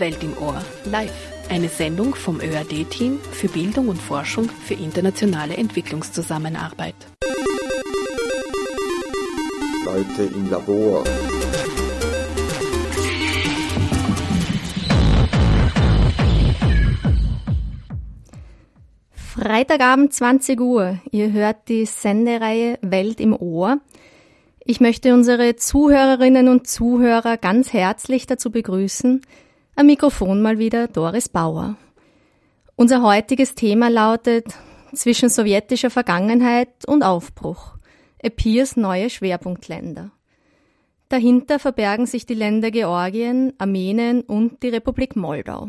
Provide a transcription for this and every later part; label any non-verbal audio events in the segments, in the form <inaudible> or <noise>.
Welt im Ohr, live. Eine Sendung vom ÖAD-Team für Bildung und Forschung für internationale Entwicklungszusammenarbeit. Leute im Labor. Freitagabend 20 Uhr. Ihr hört die Sendereihe Welt im Ohr. Ich möchte unsere Zuhörerinnen und Zuhörer ganz herzlich dazu begrüßen. Am Mikrofon mal wieder Doris Bauer. Unser heutiges Thema lautet zwischen sowjetischer Vergangenheit und Aufbruch. EPIRs neue Schwerpunktländer. Dahinter verbergen sich die Länder Georgien, Armenien und die Republik Moldau.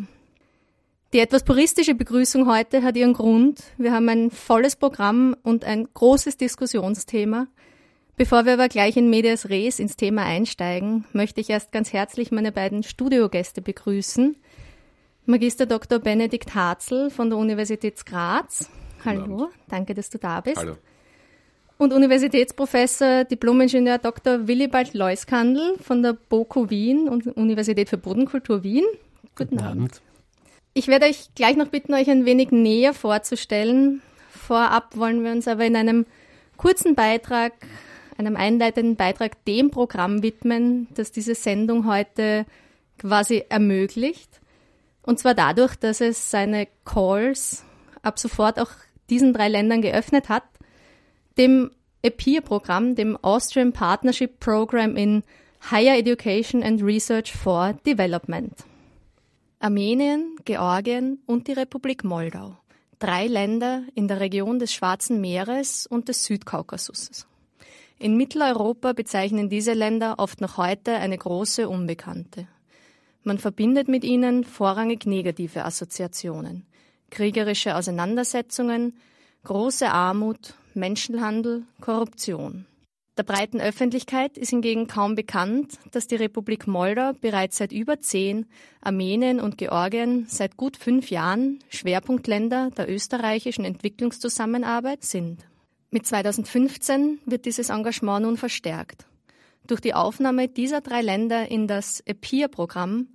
Die etwas puristische Begrüßung heute hat ihren Grund. Wir haben ein volles Programm und ein großes Diskussionsthema. Bevor wir aber gleich in Medias Res ins Thema einsteigen, möchte ich erst ganz herzlich meine beiden Studiogäste begrüßen. Magister Dr. Benedikt Harzel von der Universität Graz. Hallo, danke, dass du da bist. Hallo. Und Universitätsprofessor Diplomingenieur Dr. Willibald Leuskandl von der BOKU Wien und Universität für Bodenkultur Wien. Guten, Guten Abend. Abend. Ich werde euch gleich noch bitten, euch ein wenig näher vorzustellen. Vorab wollen wir uns aber in einem kurzen Beitrag einem einleitenden Beitrag dem Programm widmen, das diese Sendung heute quasi ermöglicht. Und zwar dadurch, dass es seine Calls ab sofort auch diesen drei Ländern geöffnet hat, dem EPIR-Programm, dem Austrian Partnership Program in Higher Education and Research for Development. Armenien, Georgien und die Republik Moldau. Drei Länder in der Region des Schwarzen Meeres und des Südkaukasus. In Mitteleuropa bezeichnen diese Länder oft noch heute eine große Unbekannte. Man verbindet mit ihnen vorrangig negative Assoziationen, kriegerische Auseinandersetzungen, große Armut, Menschenhandel, Korruption. Der breiten Öffentlichkeit ist hingegen kaum bekannt, dass die Republik Moldau bereits seit über zehn, Armenien und Georgien seit gut fünf Jahren Schwerpunktländer der österreichischen Entwicklungszusammenarbeit sind. Mit 2015 wird dieses Engagement nun verstärkt. Durch die Aufnahme dieser drei Länder in das EPIR-Programm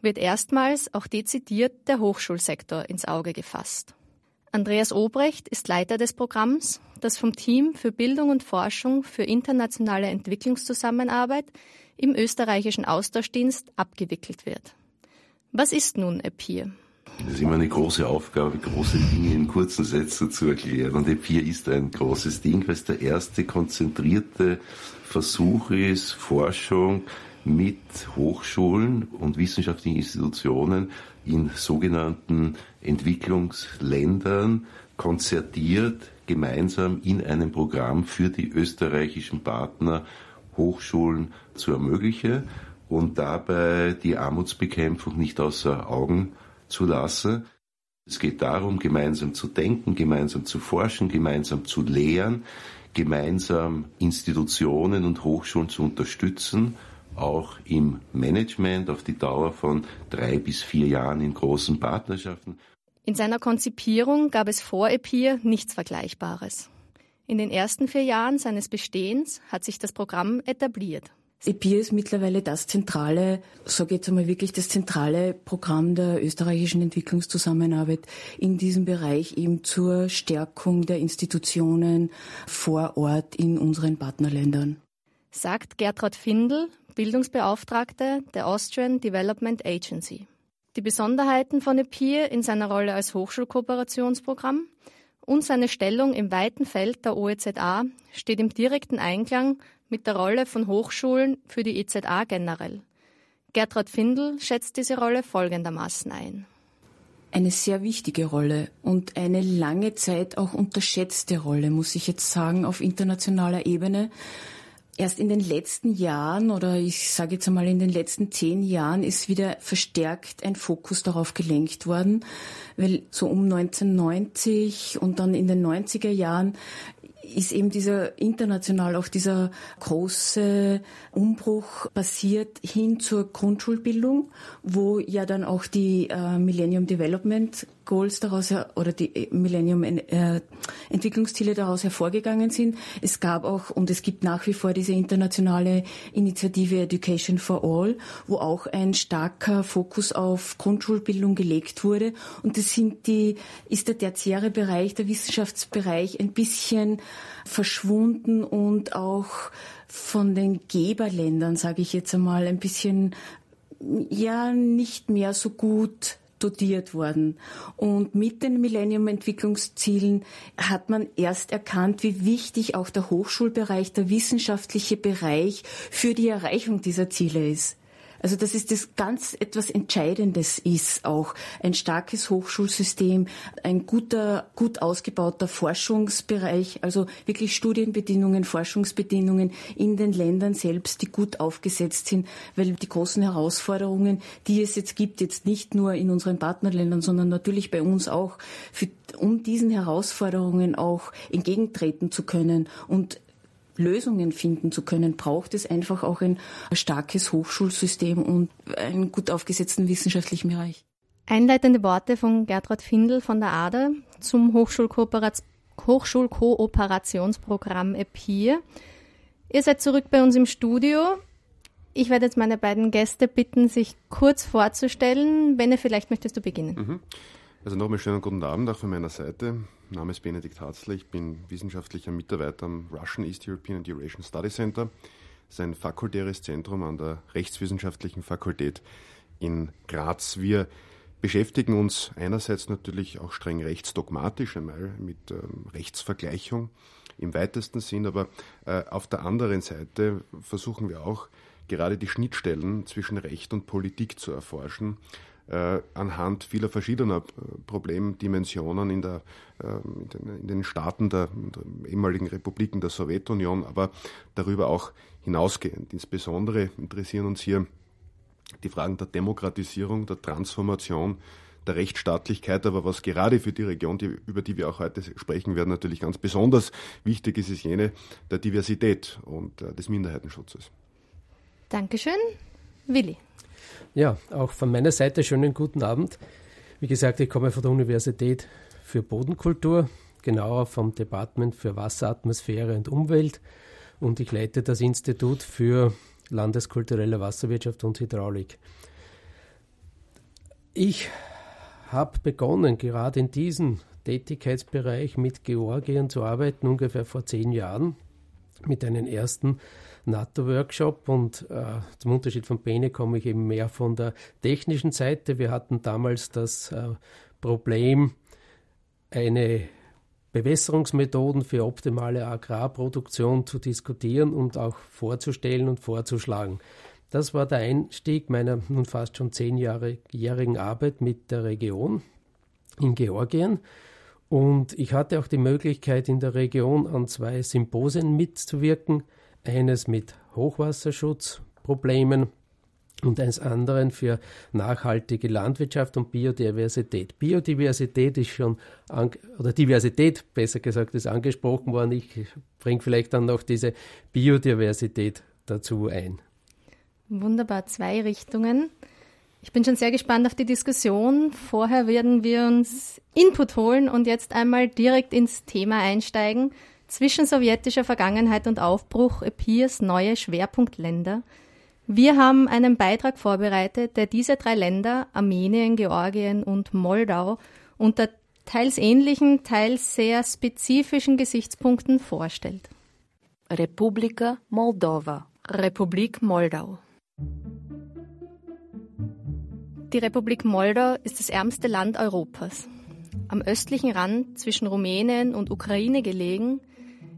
wird erstmals auch dezidiert der Hochschulsektor ins Auge gefasst. Andreas Obrecht ist Leiter des Programms, das vom Team für Bildung und Forschung für internationale Entwicklungszusammenarbeit im österreichischen Austauschdienst abgewickelt wird. Was ist nun EPIR? Das ist immer eine große Aufgabe, große Dinge in kurzen Sätzen zu erklären. Und E4 ist ein großes Ding, weil es der erste konzentrierte Versuch ist, Forschung mit Hochschulen und wissenschaftlichen Institutionen in sogenannten Entwicklungsländern konzertiert gemeinsam in einem Programm für die österreichischen Partner Hochschulen zu ermöglichen und dabei die Armutsbekämpfung nicht außer Augen zu lassen. Es geht darum, gemeinsam zu denken, gemeinsam zu forschen, gemeinsam zu lehren, gemeinsam Institutionen und Hochschulen zu unterstützen, auch im Management auf die Dauer von drei bis vier Jahren in großen Partnerschaften. In seiner Konzipierung gab es vor EPIR nichts Vergleichbares. In den ersten vier Jahren seines Bestehens hat sich das Programm etabliert. EPIR ist mittlerweile das zentrale, sage jetzt einmal wirklich das zentrale Programm der österreichischen Entwicklungszusammenarbeit in diesem Bereich eben zur Stärkung der Institutionen vor Ort in unseren Partnerländern. Sagt Gertrud Findel, Bildungsbeauftragte der Austrian Development Agency. Die Besonderheiten von EPIR in seiner Rolle als Hochschulkooperationsprogramm und seine Stellung im weiten Feld der OEZA steht im direkten Einklang mit der Rolle von Hochschulen für die EZA generell. Gertrud Findel schätzt diese Rolle folgendermaßen ein. Eine sehr wichtige Rolle und eine lange Zeit auch unterschätzte Rolle, muss ich jetzt sagen, auf internationaler Ebene. Erst in den letzten Jahren oder ich sage jetzt einmal in den letzten zehn Jahren ist wieder verstärkt ein Fokus darauf gelenkt worden, weil so um 1990 und dann in den 90er Jahren ist eben dieser international auch dieser große Umbruch passiert hin zur Grundschulbildung, wo ja dann auch die äh, Millennium Development Goals daraus oder die Millennium äh, Entwicklungsziele daraus hervorgegangen sind. Es gab auch und es gibt nach wie vor diese internationale Initiative Education for All, wo auch ein starker Fokus auf Grundschulbildung gelegt wurde. Und das sind die, ist der tertiäre Bereich, der Wissenschaftsbereich ein bisschen verschwunden und auch von den Geberländern, sage ich jetzt einmal, ein bisschen ja nicht mehr so gut dotiert worden. Und mit den Millennium-Entwicklungszielen hat man erst erkannt, wie wichtig auch der Hochschulbereich, der wissenschaftliche Bereich für die Erreichung dieser Ziele ist. Also dass es das ganz etwas Entscheidendes ist, auch. Ein starkes Hochschulsystem, ein guter, gut ausgebauter Forschungsbereich, also wirklich Studienbedingungen, Forschungsbedingungen in den Ländern selbst, die gut aufgesetzt sind, weil die großen Herausforderungen, die es jetzt gibt, jetzt nicht nur in unseren Partnerländern, sondern natürlich bei uns auch, für, um diesen Herausforderungen auch entgegentreten zu können und Lösungen finden zu können, braucht es einfach auch ein starkes Hochschulsystem und einen gut aufgesetzten wissenschaftlichen Bereich. Einleitende Worte von Gertrud Findel von der ADA zum Hochschulkooperationsprogramm EPIR. Ihr seid zurück bei uns im Studio. Ich werde jetzt meine beiden Gäste bitten, sich kurz vorzustellen. Benne, vielleicht möchtest du beginnen. Mhm. Also nochmal schönen guten Abend auch von meiner Seite. Mein Name ist Benedikt Harzler, ich bin wissenschaftlicher Mitarbeiter am Russian East European and Eurasian Study Center. Das ist ein fakultäres Zentrum an der Rechtswissenschaftlichen Fakultät in Graz. Wir beschäftigen uns einerseits natürlich auch streng rechtsdogmatisch, einmal mit ähm, Rechtsvergleichung im weitesten Sinn, aber äh, auf der anderen Seite versuchen wir auch gerade die Schnittstellen zwischen Recht und Politik zu erforschen äh, anhand vieler verschiedener äh, Problemdimensionen in, der, äh, in, den, in den Staaten der, der, ehemaligen Republiken der Sowjetunion, aber darüber auch hinausgehend. Insbesondere interessieren uns hier die Fragen der Demokratisierung, der Transformation, der Rechtsstaatlichkeit, aber was gerade für die Region, die, über die wir auch heute sprechen werden, natürlich ganz besonders wichtig ist, ist jene der Diversität und äh, des Minderheitenschutzes. Dankeschön. Willi. Ja, auch von meiner Seite schönen guten Abend. Wie gesagt, ich komme von der Universität für Bodenkultur, genauer vom Department für Wasser, Atmosphäre und Umwelt und ich leite das Institut für landeskulturelle Wasserwirtschaft und Hydraulik. Ich habe begonnen, gerade in diesem Tätigkeitsbereich mit Georgien zu arbeiten, ungefähr vor zehn Jahren, mit einem ersten NATO-Workshop und äh, zum Unterschied von Bene komme ich eben mehr von der technischen Seite. Wir hatten damals das äh, Problem, eine Bewässerungsmethoden für optimale Agrarproduktion zu diskutieren und auch vorzustellen und vorzuschlagen. Das war der Einstieg meiner nun fast schon zehnjährigen Arbeit mit der Region in Georgien. Und ich hatte auch die Möglichkeit, in der Region an zwei Symposien mitzuwirken eines mit Hochwasserschutzproblemen und eines anderen für nachhaltige Landwirtschaft und Biodiversität. Biodiversität ist schon, oder Diversität besser gesagt, ist angesprochen worden. Ich bringe vielleicht dann noch diese Biodiversität dazu ein. Wunderbar, zwei Richtungen. Ich bin schon sehr gespannt auf die Diskussion. Vorher werden wir uns Input holen und jetzt einmal direkt ins Thema einsteigen zwischen sowjetischer Vergangenheit und Aufbruch Epirs neue Schwerpunktländer. Wir haben einen Beitrag vorbereitet, der diese drei Länder, Armenien, Georgien und Moldau, unter teils ähnlichen, teils sehr spezifischen Gesichtspunkten vorstellt. Republika Moldova. Republik Moldau. Die Republik Moldau ist das ärmste Land Europas. Am östlichen Rand zwischen Rumänien und Ukraine gelegen,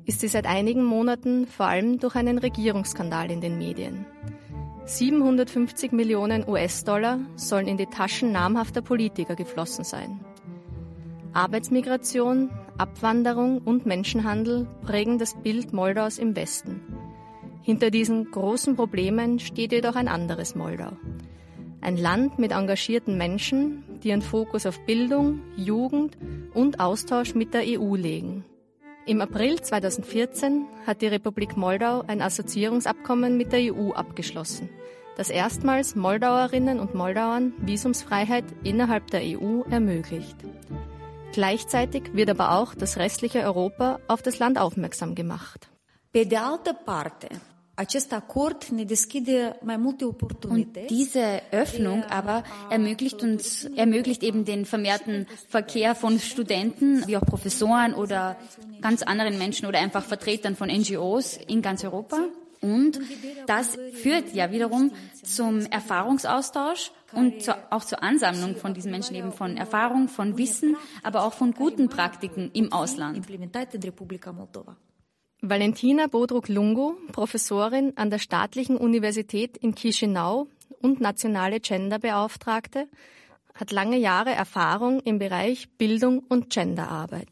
ist sie seit einigen Monaten vor allem durch einen Regierungsskandal in den Medien. 750 Millionen US-Dollar sollen in die Taschen namhafter Politiker geflossen sein. Arbeitsmigration, Abwanderung und Menschenhandel prägen das Bild Moldaus im Westen. Hinter diesen großen Problemen steht jedoch ein anderes Moldau. Ein Land mit engagierten Menschen, die ihren Fokus auf Bildung, Jugend und Austausch mit der EU legen. Im April 2014 hat die Republik Moldau ein Assoziierungsabkommen mit der EU abgeschlossen, das erstmals Moldauerinnen und Moldauern Visumsfreiheit innerhalb der EU ermöglicht. Gleichzeitig wird aber auch das restliche Europa auf das Land aufmerksam gemacht. Pe de altă parte, und diese Öffnung aber ermöglicht uns, ermöglicht eben den vermehrten Verkehr von Studenten, wie auch Professoren oder ganz anderen Menschen oder einfach Vertretern von NGOs in ganz Europa. Und das führt ja wiederum zum Erfahrungsaustausch und zu, auch zur Ansammlung von diesen Menschen eben von Erfahrung, von Wissen, aber auch von guten Praktiken im Ausland. Valentina Bodruk-Lungo, Professorin an der Staatlichen Universität in Chisinau und nationale Genderbeauftragte, hat lange Jahre Erfahrung im Bereich Bildung und Genderarbeit.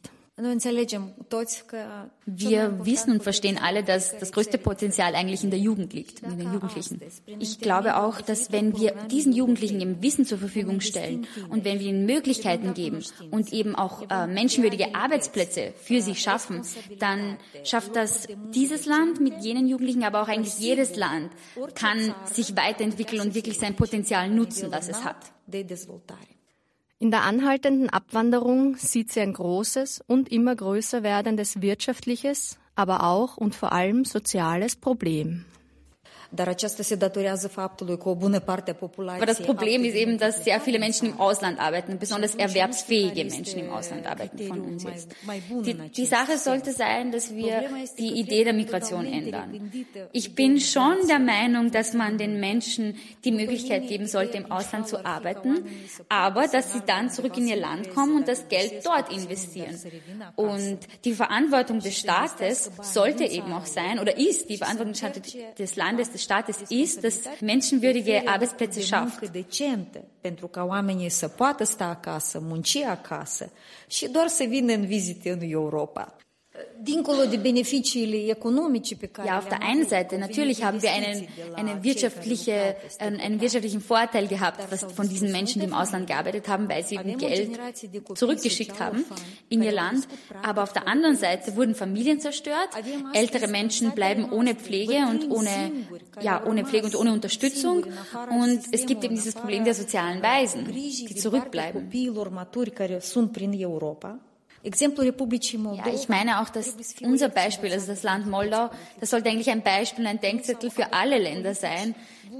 Wir wissen und verstehen alle, dass das größte Potenzial eigentlich in der Jugend liegt, in den Jugendlichen. Ich glaube auch, dass wenn wir diesen Jugendlichen eben Wissen zur Verfügung stellen und wenn wir ihnen Möglichkeiten geben und eben auch äh, menschenwürdige Arbeitsplätze für sie schaffen, dann schafft das dieses Land mit jenen Jugendlichen, aber auch eigentlich jedes Land kann sich weiterentwickeln und wirklich sein Potenzial nutzen, das es hat. In der anhaltenden Abwanderung sieht sie ein großes und immer größer werdendes wirtschaftliches, aber auch und vor allem soziales Problem. Aber das Problem ist eben, dass sehr viele Menschen im Ausland arbeiten, besonders erwerbsfähige Menschen im Ausland arbeiten von uns jetzt. Die, die Sache sollte sein, dass wir die Idee der Migration ändern. Ich bin schon der Meinung, dass man den Menschen die Möglichkeit geben sollte, im Ausland zu arbeiten, aber dass sie dann zurück in ihr Land kommen und das Geld dort investieren. Und die Verantwortung des Staates sollte eben auch sein, oder ist die Verantwortung des Landes, des Staates ist, dass menschenwürdige Arbeitsplätze schafft. pentru ca oamenii să poată sta acasă, munci acasă și doar să vină în vizite în Europa. Ja, auf der einen Seite, natürlich haben wir einen, eine wirtschaftliche, einen wirtschaftlichen Vorteil gehabt was von diesen Menschen, die im Ausland gearbeitet haben, weil sie eben Geld zurückgeschickt haben in ihr Land. Aber auf der anderen Seite wurden Familien zerstört, ältere Menschen bleiben ohne Pflege und ohne, ja, ohne Pflege und ohne Unterstützung. Und es gibt eben dieses Problem der sozialen Weisen, die zurückbleiben. Ja, ich meine auch, dass unser Beispiel, also das Land Moldau, das sollte eigentlich ein Beispiel, ein Denkzettel für alle Länder sein.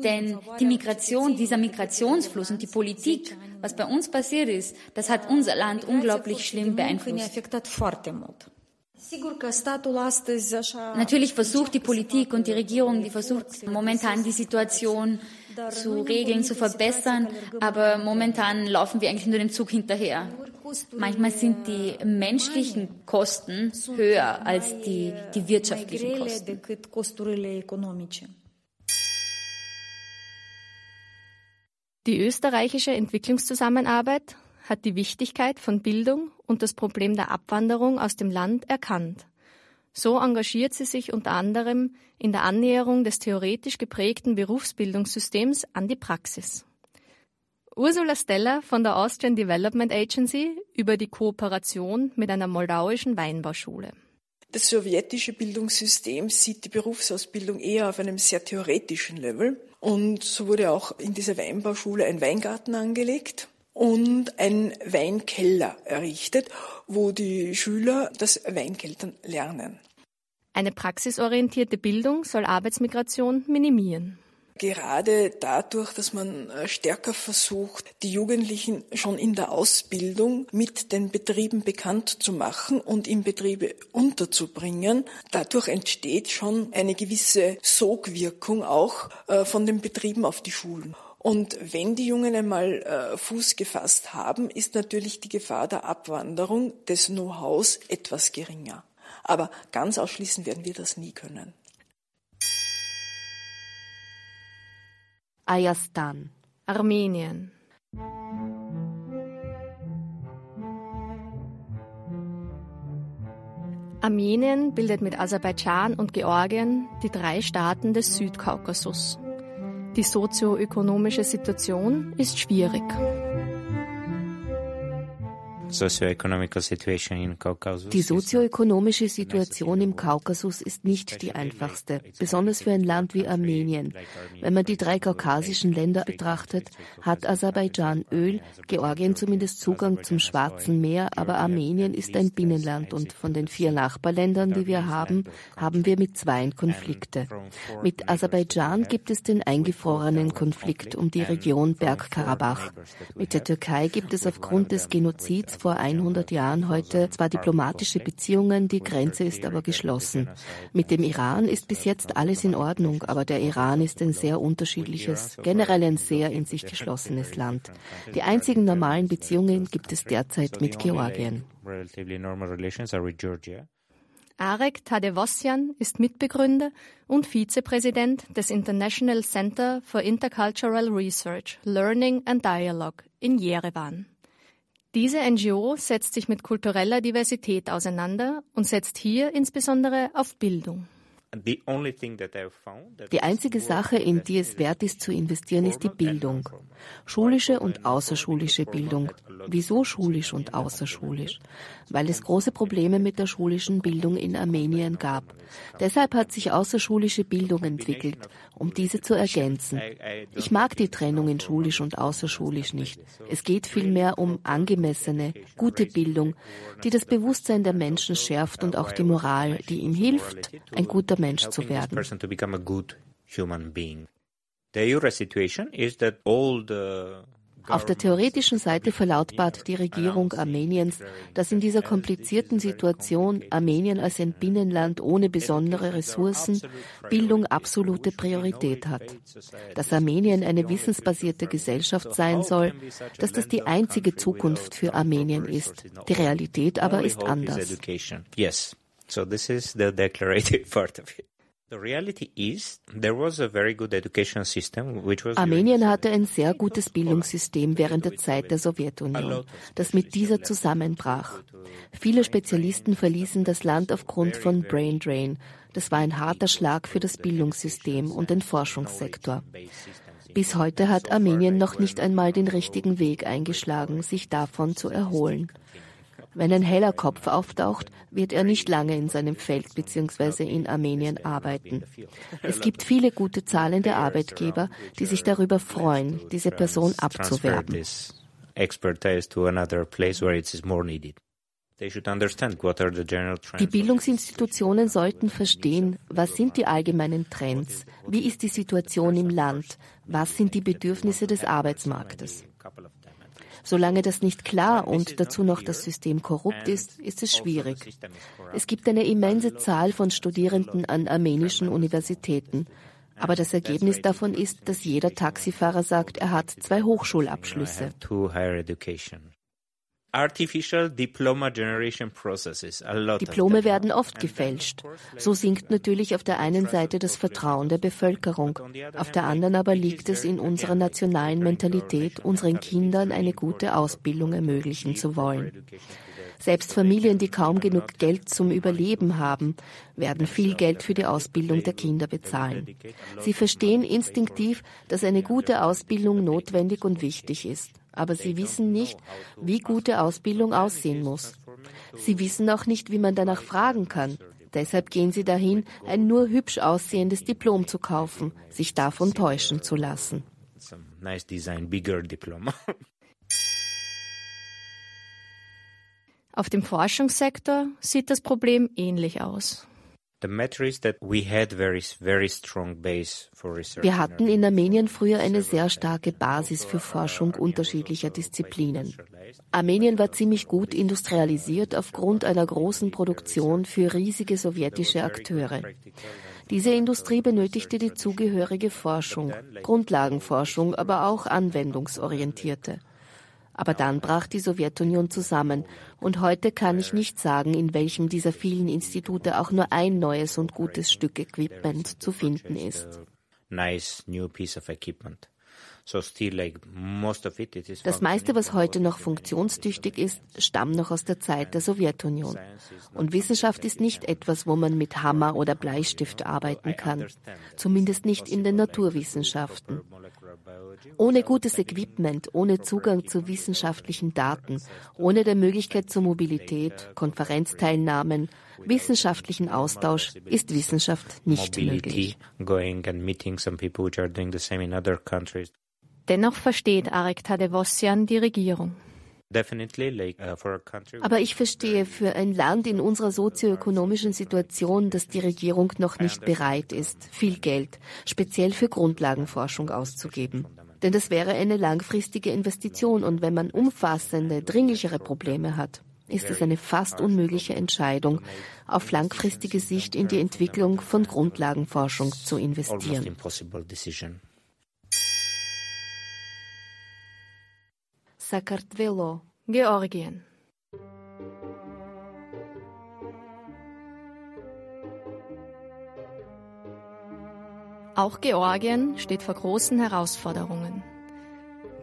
Denn die Migration, dieser Migrationsfluss und die Politik, was bei uns passiert ist, das hat unser Land unglaublich schlimm beeinflusst. Natürlich versucht die Politik und die Regierung, die versucht momentan die Situation zu regeln, zu verbessern, aber momentan laufen wir eigentlich nur dem Zug hinterher. Manchmal sind die menschlichen Kosten höher als die, die wirtschaftlichen Kosten. Die österreichische Entwicklungszusammenarbeit hat die Wichtigkeit von Bildung und das Problem der Abwanderung aus dem Land erkannt. So engagiert sie sich unter anderem in der Annäherung des theoretisch geprägten Berufsbildungssystems an die Praxis. Ursula Steller von der Austrian Development Agency über die Kooperation mit einer moldauischen Weinbauschule. Das sowjetische Bildungssystem sieht die Berufsausbildung eher auf einem sehr theoretischen Level. Und so wurde auch in dieser Weinbauschule ein Weingarten angelegt und ein Weinkeller errichtet, wo die Schüler das Weinkeltern lernen. Eine praxisorientierte Bildung soll Arbeitsmigration minimieren. Gerade dadurch, dass man äh, stärker versucht, die Jugendlichen schon in der Ausbildung mit den Betrieben bekannt zu machen und in Betriebe unterzubringen, dadurch entsteht schon eine gewisse Sogwirkung auch äh, von den Betrieben auf die Schulen. Und wenn die Jungen einmal äh, Fuß gefasst haben, ist natürlich die Gefahr der Abwanderung des Know-hows etwas geringer. Aber ganz ausschließen werden wir das nie können. Ayastan, Armenien. Armenien bildet mit Aserbaidschan und Georgien die drei Staaten des Südkaukasus. Die sozioökonomische Situation ist schwierig. Die sozioökonomische Situation im Kaukasus ist nicht die einfachste, besonders für ein Land wie Armenien. Wenn man die drei kaukasischen Länder betrachtet, hat Aserbaidschan Öl, Georgien zumindest Zugang zum Schwarzen Meer, aber Armenien ist ein Binnenland und von den vier Nachbarländern, die wir haben, haben wir mit zweien Konflikte. Mit Aserbaidschan gibt es den eingefrorenen Konflikt um die Region Bergkarabach. Mit der Türkei gibt es aufgrund des Genozids vor 100 Jahren heute zwar diplomatische Beziehungen, die Grenze ist aber geschlossen. Mit dem Iran ist bis jetzt alles in Ordnung, aber der Iran ist ein sehr unterschiedliches, generell ein sehr in sich geschlossenes Land. Die einzigen normalen Beziehungen gibt es derzeit mit Georgien. Arek Tadevossian ist Mitbegründer und Vizepräsident des International Center for Intercultural Research, Learning and Dialogue in Jerewan. Diese NGO setzt sich mit kultureller Diversität auseinander und setzt hier insbesondere auf Bildung. Die einzige Sache, in die es wert ist zu investieren, ist die Bildung. Schulische und außerschulische Bildung. Wieso schulisch und außerschulisch? Weil es große Probleme mit der schulischen Bildung in Armenien gab. Deshalb hat sich außerschulische Bildung entwickelt, um diese zu ergänzen. Ich mag die Trennung in schulisch und außerschulisch nicht. Es geht vielmehr um angemessene, gute Bildung, die das Bewusstsein der Menschen schärft und auch die Moral, die ihnen hilft, ein guter Mensch zu werden. Auf der theoretischen Seite verlautbart die Regierung Armeniens, dass in dieser komplizierten Situation Armenien als ein Binnenland ohne besondere Ressourcen Bildung absolute Priorität hat. Dass Armenien eine wissensbasierte Gesellschaft sein soll, dass das die einzige Zukunft für Armenien ist. Die Realität aber ist anders. So this is the <laughs> declarative part of it. Armenien hatte ein sehr gutes Bildungssystem während der Zeit der Sowjetunion, das mit dieser zusammenbrach. Viele Spezialisten verließen das Land aufgrund von Brain Drain. Das war ein harter Schlag für das Bildungssystem und den Forschungssektor. Bis heute hat Armenien noch nicht einmal den richtigen Weg eingeschlagen, sich davon zu erholen. Wenn ein heller Kopf auftaucht, wird er nicht lange in seinem Feld bzw. in Armenien arbeiten. Es gibt viele gute zahlende Arbeitgeber, die sich darüber freuen, diese Person abzuwerben. Die Bildungsinstitutionen sollten verstehen, was sind die allgemeinen Trends, wie ist die Situation im Land, was sind die Bedürfnisse des Arbeitsmarktes. Solange das nicht klar und dazu noch das System korrupt ist, ist es schwierig. Es gibt eine immense Zahl von Studierenden an armenischen Universitäten. Aber das Ergebnis davon ist, dass jeder Taxifahrer sagt, er hat zwei Hochschulabschlüsse. Diplome werden oft gefälscht. So sinkt natürlich auf der einen Seite das Vertrauen der Bevölkerung, auf der anderen aber liegt es in unserer nationalen Mentalität, unseren Kindern eine gute Ausbildung ermöglichen zu wollen. Selbst Familien, die kaum genug Geld zum Überleben haben, werden viel Geld für die Ausbildung der Kinder bezahlen. Sie verstehen instinktiv, dass eine gute Ausbildung notwendig und wichtig ist aber sie wissen nicht, wie gute Ausbildung aussehen muss. Sie wissen auch nicht, wie man danach fragen kann. Deshalb gehen sie dahin, ein nur hübsch aussehendes Diplom zu kaufen, sich davon täuschen zu lassen. <laughs> Auf dem Forschungssektor sieht das Problem ähnlich aus. Wir hatten in Armenien früher eine sehr starke Basis für Forschung unterschiedlicher Disziplinen. Armenien war ziemlich gut industrialisiert aufgrund einer großen Produktion für riesige sowjetische Akteure. Diese Industrie benötigte die zugehörige Forschung, Grundlagenforschung, aber auch anwendungsorientierte. Aber dann brach die Sowjetunion zusammen und heute kann ich nicht sagen, in welchem dieser vielen Institute auch nur ein neues und gutes Stück Equipment zu finden ist. Das meiste, was heute noch funktionstüchtig ist, stammt noch aus der Zeit der Sowjetunion. Und Wissenschaft ist nicht etwas, wo man mit Hammer oder Bleistift arbeiten kann. Zumindest nicht in den Naturwissenschaften. Ohne gutes Equipment, ohne Zugang zu wissenschaftlichen Daten, ohne der Möglichkeit zur Mobilität, Konferenzteilnahmen, wissenschaftlichen Austausch ist Wissenschaft nicht möglich. Dennoch versteht Arek Tadevosyan die Regierung. Uh, Aber ich verstehe für ein Land in unserer sozioökonomischen Situation, dass die Regierung noch nicht bereit ist, viel Geld, speziell für Grundlagenforschung auszugeben. Denn das wäre eine langfristige Investition und wenn man umfassende, dringlichere Probleme hat, ist es eine fast unmögliche Entscheidung, auf langfristige Sicht in die Entwicklung von Grundlagenforschung zu investieren. Sakartvelo, Georgien. Auch Georgien steht vor großen Herausforderungen.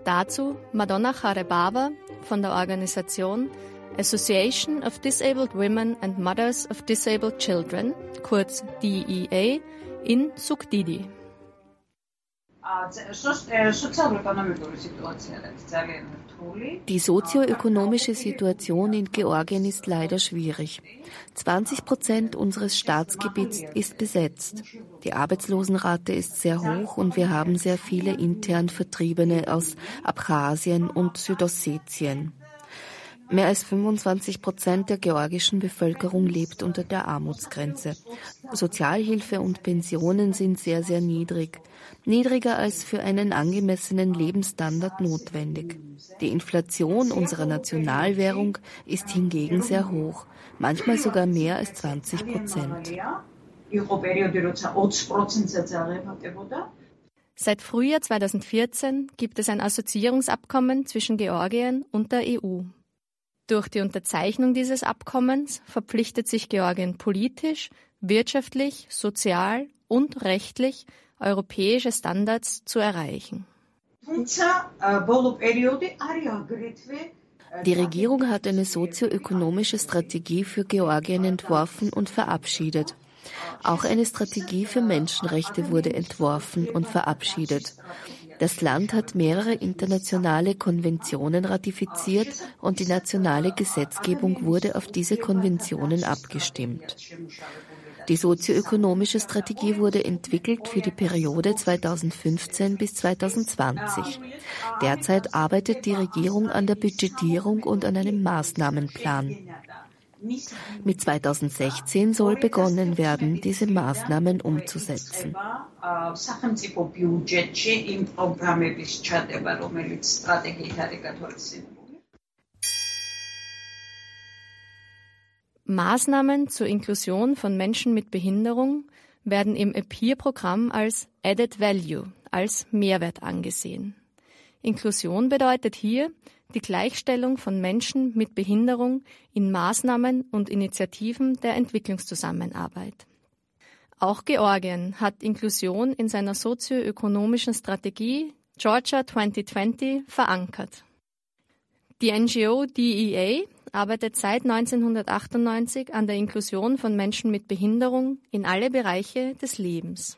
Dazu Madonna Charebava von der Organisation Association of Disabled Women and Mothers of Disabled Children, kurz DEA, in Sukdidi. Die sozioökonomische Situation in Georgien ist leider schwierig. 20 Prozent unseres Staatsgebiets ist besetzt. Die Arbeitslosenrate ist sehr hoch und wir haben sehr viele intern Vertriebene aus Abchasien und Südossetien. Mehr als 25 Prozent der georgischen Bevölkerung lebt unter der Armutsgrenze. Sozialhilfe und Pensionen sind sehr, sehr niedrig. Niedriger als für einen angemessenen Lebensstandard notwendig. Die Inflation unserer Nationalwährung ist hingegen sehr hoch, manchmal sogar mehr als 20 Prozent. Seit Frühjahr 2014 gibt es ein Assoziierungsabkommen zwischen Georgien und der EU. Durch die Unterzeichnung dieses Abkommens verpflichtet sich Georgien politisch, wirtschaftlich, sozial und rechtlich europäische Standards zu erreichen. Die Regierung hat eine sozioökonomische Strategie für Georgien entworfen und verabschiedet. Auch eine Strategie für Menschenrechte wurde entworfen und verabschiedet. Das Land hat mehrere internationale Konventionen ratifiziert und die nationale Gesetzgebung wurde auf diese Konventionen abgestimmt. Die sozioökonomische Strategie wurde entwickelt für die Periode 2015 bis 2020. Derzeit arbeitet die Regierung an der Budgetierung und an einem Maßnahmenplan. Mit 2016 soll begonnen werden, diese Maßnahmen umzusetzen. Maßnahmen zur Inklusion von Menschen mit Behinderung werden im EPIR-Programm als Added Value, als Mehrwert angesehen. Inklusion bedeutet hier die Gleichstellung von Menschen mit Behinderung in Maßnahmen und Initiativen der Entwicklungszusammenarbeit. Auch Georgien hat Inklusion in seiner sozioökonomischen Strategie Georgia 2020 verankert. Die NGO DEA arbeitet seit 1998 an der Inklusion von Menschen mit Behinderung in alle Bereiche des Lebens.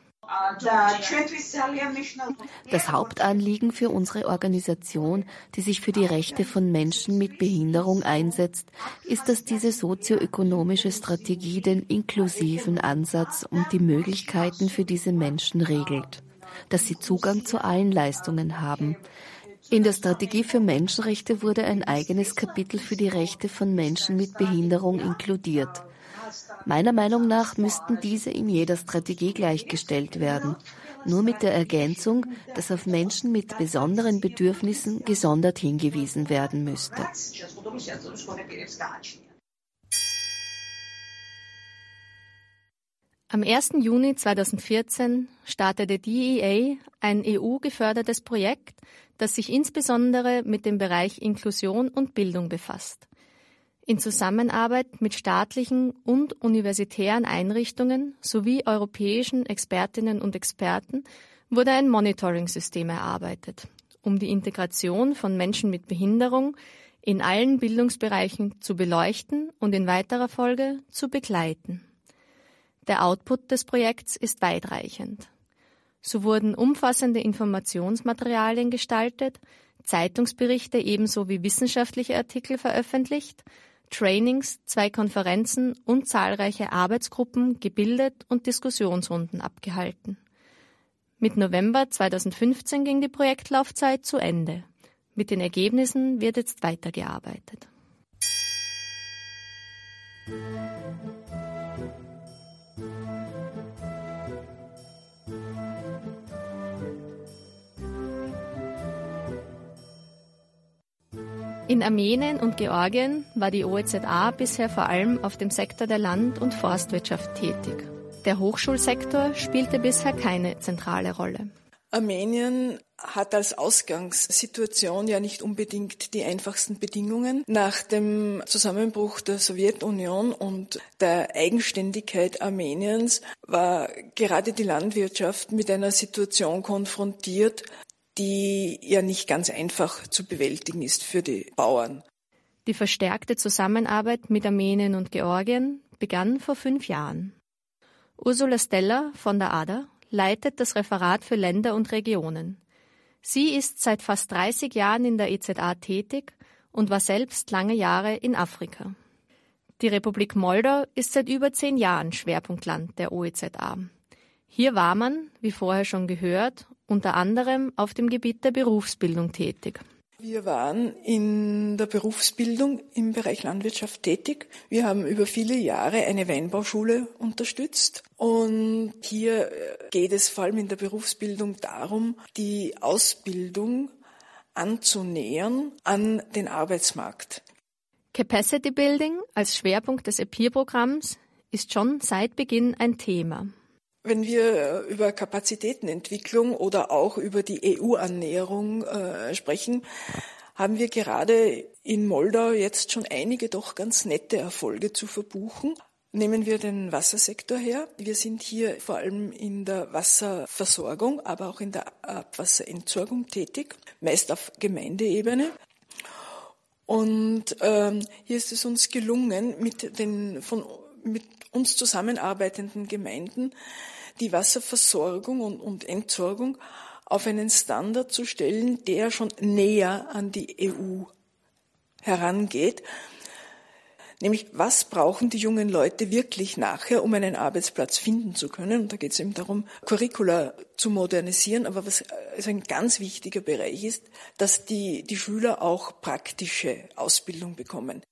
Das Hauptanliegen für unsere Organisation, die sich für die Rechte von Menschen mit Behinderung einsetzt, ist, dass diese sozioökonomische Strategie den inklusiven Ansatz und die Möglichkeiten für diese Menschen regelt, dass sie Zugang zu allen Leistungen haben. In der Strategie für Menschenrechte wurde ein eigenes Kapitel für die Rechte von Menschen mit Behinderung inkludiert. Meiner Meinung nach müssten diese in jeder Strategie gleichgestellt werden. Nur mit der Ergänzung, dass auf Menschen mit besonderen Bedürfnissen gesondert hingewiesen werden müsste. Am 1. Juni 2014 startete DEA ein EU-gefördertes Projekt, das sich insbesondere mit dem Bereich Inklusion und Bildung befasst in Zusammenarbeit mit staatlichen und universitären Einrichtungen sowie europäischen Expertinnen und Experten wurde ein Monitoring-System erarbeitet. um die Integration von Menschen mit Behinderung in allen Bildungsbereichen zu beleuchten und in weiterer Folge zu begleiten. Der Output des Projekts ist weitreichend. So wurden umfassende Informationsmaterialien gestaltet, Zeitungsberichte ebenso wie wissenschaftliche Artikel veröffentlicht, Trainings, zwei Konferenzen und zahlreiche Arbeitsgruppen gebildet und Diskussionsrunden abgehalten. Mit November 2015 ging die Projektlaufzeit zu Ende. Mit den Ergebnissen wird jetzt weitergearbeitet. In Armenien und Georgien war die OEZA bisher vor allem auf dem Sektor der Land- und Forstwirtschaft tätig. Der Hochschulsektor spielte bisher keine zentrale Rolle. Armenien hat als Ausgangssituation ja nicht unbedingt die einfachsten Bedingungen. Nach dem Zusammenbruch der Sowjetunion und der Eigenständigkeit Armeniens war gerade die Landwirtschaft mit einer Situation konfrontiert, die ja nicht ganz einfach zu bewältigen ist für die Bauern. Die verstärkte Zusammenarbeit mit Armenien und Georgien begann vor fünf Jahren. Ursula Steller von der ADA leitet das Referat für Länder und Regionen. Sie ist seit fast 30 Jahren in der EZA tätig und war selbst lange Jahre in Afrika. Die Republik Moldau ist seit über zehn Jahren Schwerpunktland der OEZA. Hier war man, wie vorher schon gehört, unter anderem auf dem Gebiet der Berufsbildung tätig. Wir waren in der Berufsbildung im Bereich Landwirtschaft tätig. Wir haben über viele Jahre eine Weinbauschule unterstützt. Und hier geht es vor allem in der Berufsbildung darum, die Ausbildung anzunähern an den Arbeitsmarkt. Capacity Building als Schwerpunkt des EPIR-Programms ist schon seit Beginn ein Thema. Wenn wir über Kapazitätenentwicklung oder auch über die EU-Annäherung äh, sprechen, haben wir gerade in Moldau jetzt schon einige doch ganz nette Erfolge zu verbuchen. Nehmen wir den Wassersektor her. Wir sind hier vor allem in der Wasserversorgung, aber auch in der Abwasserentsorgung tätig, meist auf Gemeindeebene. Und ähm, hier ist es uns gelungen, mit den von mit uns zusammenarbeitenden Gemeinden die Wasserversorgung und, und Entsorgung auf einen Standard zu stellen, der schon näher an die EU herangeht. Nämlich, was brauchen die jungen Leute wirklich nachher, um einen Arbeitsplatz finden zu können? Und da geht es eben darum, Curricula zu modernisieren. Aber was also ein ganz wichtiger Bereich ist, dass die, die Schüler auch praktische Ausbildung bekommen.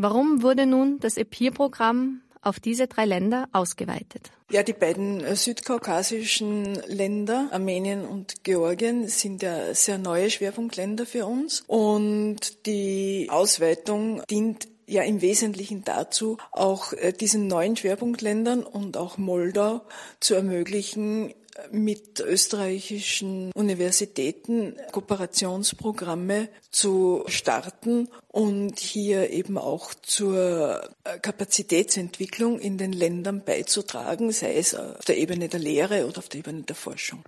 Warum wurde nun das EPIR-Programm auf diese drei Länder ausgeweitet? Ja, die beiden südkaukasischen Länder, Armenien und Georgien, sind ja sehr neue Schwerpunktländer für uns. Und die Ausweitung dient ja im Wesentlichen dazu, auch äh, diesen neuen Schwerpunktländern und auch Moldau zu ermöglichen, mit österreichischen Universitäten Kooperationsprogramme zu starten und hier eben auch zur Kapazitätsentwicklung in den Ländern beizutragen, sei es auf der Ebene der Lehre oder auf der Ebene der Forschung.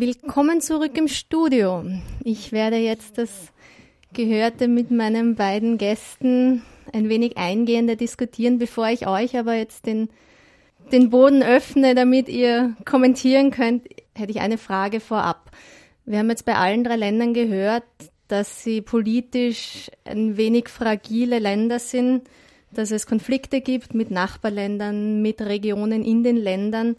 Willkommen zurück im Studio. Ich werde jetzt das Gehörte mit meinen beiden Gästen ein wenig eingehender diskutieren, bevor ich euch aber jetzt den, den Boden öffne, damit ihr kommentieren könnt, hätte ich eine Frage vorab. Wir haben jetzt bei allen drei Ländern gehört, dass sie politisch ein wenig fragile Länder sind, dass es Konflikte gibt mit Nachbarländern, mit Regionen in den Ländern.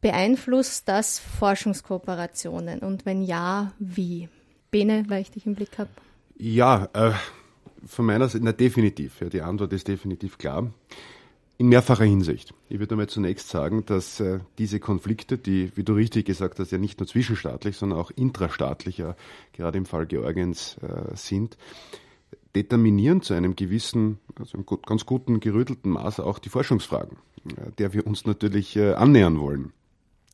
Beeinflusst das Forschungskooperationen und wenn ja, wie? Bene, weil ich dich im Blick habe. Ja, äh, von meiner Seite, na definitiv. Ja, die Antwort ist definitiv klar. in mehrfacher Hinsicht. Ich würde einmal zunächst sagen, dass äh, diese Konflikte, die, wie du richtig gesagt hast, ja nicht nur zwischenstaatlich, sondern auch intrastaatlich, ja, gerade im Fall Georgiens äh, sind, determinieren zu einem gewissen, also einem gut, ganz guten gerüttelten Maß auch die Forschungsfragen, äh, der wir uns natürlich äh, annähern wollen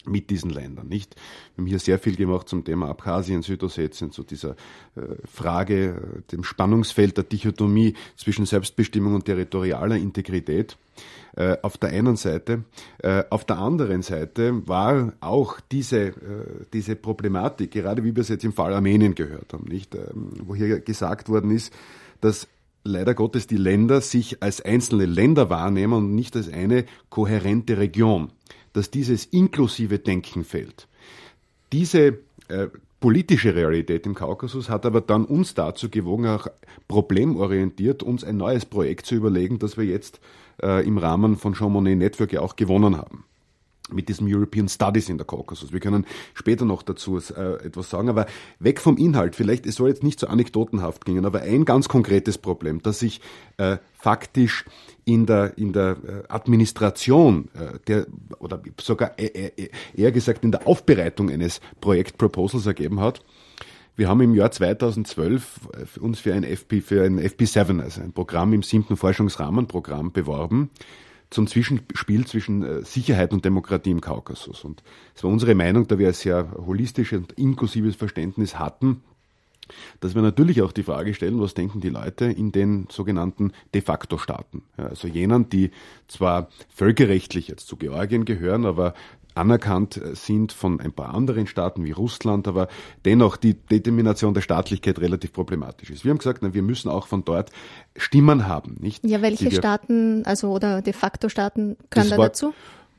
mit diesen Ländern, nicht? Wir haben hier sehr viel gemacht zum Thema Abkhazien, Südossetien, zu dieser äh, Frage, äh, dem Spannungsfeld der Dichotomie zwischen Selbstbestimmung und territorialer Integrität äh, auf der einen Seite. Auf der anderen Seite war auch diese, diese Problematik, gerade wie wir es jetzt im Fall Armenien gehört haben, nicht? Ähm, wo hier gesagt worden ist, dass leider Gottes die Länder sich als einzelne Länder wahrnehmen und nicht als eine kohärente Region dass dieses inklusive Denken fällt. Diese äh, politische Realität im Kaukasus hat aber dann uns dazu gewogen, auch problemorientiert uns ein neues Projekt zu überlegen, das wir jetzt äh, im Rahmen von Jean Monnet Network ja auch gewonnen haben mit diesem European Studies in der Kaukasus. Wir können später noch dazu äh, etwas sagen, aber weg vom Inhalt. Vielleicht, es soll jetzt nicht so anekdotenhaft gehen, aber ein ganz konkretes Problem, das sich äh, faktisch in der, in der äh, Administration äh, der, oder sogar eher, eher gesagt in der Aufbereitung eines Projektproposals ergeben hat. Wir haben im Jahr 2012 äh, uns für ein FP, für ein FP7, also ein Programm im siebten Forschungsrahmenprogramm beworben zum Zwischenspiel zwischen äh, Sicherheit und Demokratie im Kaukasus. Und es war unsere Meinung, da wir ein sehr holistisches und inklusives Verständnis hatten, dass wir natürlich auch die Frage stellen, was denken die Leute in den sogenannten de facto Staaten. Also jenen, die zwar völkerrechtlich jetzt zu Georgien gehören, aber anerkannt sind von ein paar anderen Staaten wie Russland, aber dennoch die Determination der Staatlichkeit relativ problematisch ist. Wir haben gesagt, na, wir müssen auch von dort Stimmen haben, nicht? Ja, welche Staaten, also oder de facto Staaten gehören da war, dazu?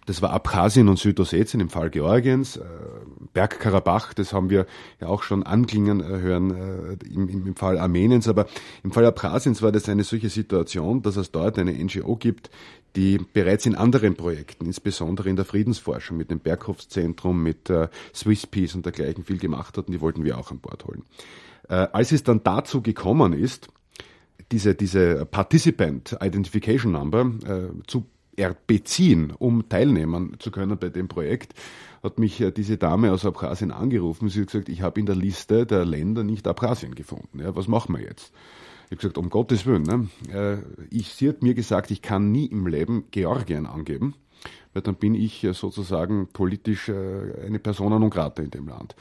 Das war Abkhazien und Südossetien im Fall Georgiens, äh, Bergkarabach, das haben wir ja auch schon anklingen äh, hören äh, im, im Fall Armeniens, aber im Fall Abkhaziens war das eine solche Situation, dass es dort eine NGO gibt, die bereits in anderen Projekten, insbesondere in der Friedensforschung mit dem Berghofszentrum, mit äh, Swiss Peace und dergleichen viel gemacht hat und die wollten wir auch an Bord holen. Äh, als es dann dazu gekommen ist, diese, diese Participant Identification Number äh, zu beziehen, um teilnehmen zu können bei dem Projekt, hat mich äh, diese Dame aus Abkhazien angerufen. Sie hat gesagt, ich habe in der Liste der Länder nicht Abkhazien gefunden. Ja, was machen wir jetzt? Ich habe gesagt, um Gottes Willen. Ne? Äh, ich, sie hat mir gesagt, ich kann nie im Leben Georgien angeben, weil dann bin ich sozusagen politisch äh, eine Persona non grata in dem Land.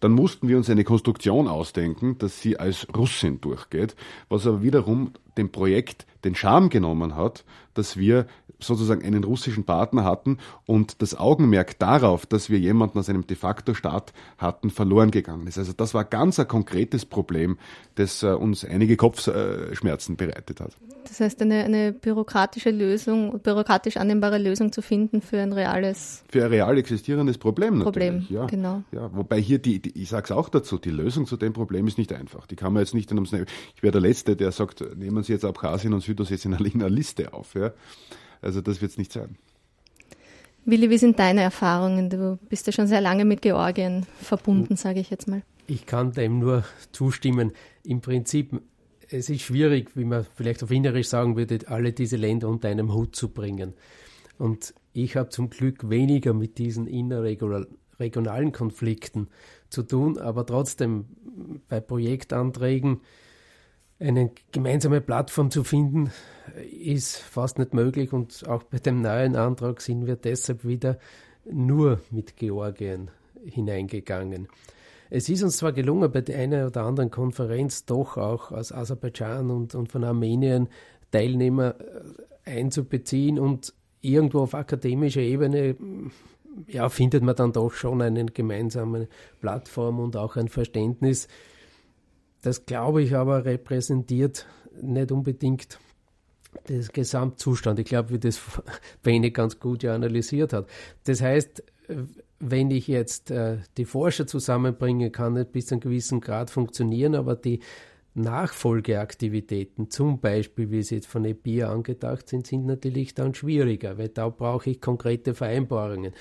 Dann mussten wir uns eine Konstruktion ausdenken, dass sie als Russin durchgeht, was aber wiederum dem Projekt den Charme genommen hat, dass wir sozusagen einen russischen Partner hatten und das Augenmerk darauf, dass wir jemanden aus einem de facto Staat hatten, verloren gegangen ist. Also das war ganz ein konkretes Problem, das äh, uns einige Kopfschmerzen bereitet hat. Das heißt, eine, eine bürokratische Lösung, bürokratisch annehmbare Lösung zu finden für ein reales... Für ein real existierendes Problem, Problem natürlich. Ja, genau. Ja, wobei hier, die, die ich sage es auch dazu, die Lösung zu dem Problem ist nicht einfach. Die kann man jetzt nicht, ich wäre der Letzte, der sagt, nehmen Sie jetzt Abkhazien und Südossetien <laughs> in einer Liste auf. Ja. Also das wird es nicht sein. Willi, wie sind deine Erfahrungen? Du bist ja schon sehr lange mit Georgien verbunden, hm. sage ich jetzt mal. Ich kann dem nur zustimmen. Im Prinzip, es ist schwierig, wie man vielleicht auf Innerisch sagen würde, alle diese Länder unter einem Hut zu bringen. Und ich habe zum Glück weniger mit diesen innerregionalen Konflikten zu tun, aber trotzdem bei Projektanträgen eine gemeinsame Plattform zu finden, ist fast nicht möglich und auch bei dem neuen Antrag sind wir deshalb wieder nur mit Georgien hineingegangen. Es ist uns zwar gelungen, bei der einen oder anderen Konferenz doch auch aus Aserbaidschan und, und von Armenien Teilnehmer äh, einzubeziehen und irgendwo auf akademischer Ebene ja, findet man dann doch schon eine gemeinsame Plattform und auch ein Verständnis, das glaube ich aber repräsentiert nicht unbedingt den Gesamtzustand. Ich glaube, wie das <laughs> Bene ganz gut ja analysiert hat. Das heißt, wenn ich jetzt äh, die Forscher zusammenbringe, kann es bis zu einem gewissen Grad funktionieren, aber die Nachfolgeaktivitäten, zum Beispiel, wie sie jetzt von EPIA angedacht sind, sind natürlich dann schwieriger, weil da brauche ich konkrete Vereinbarungen.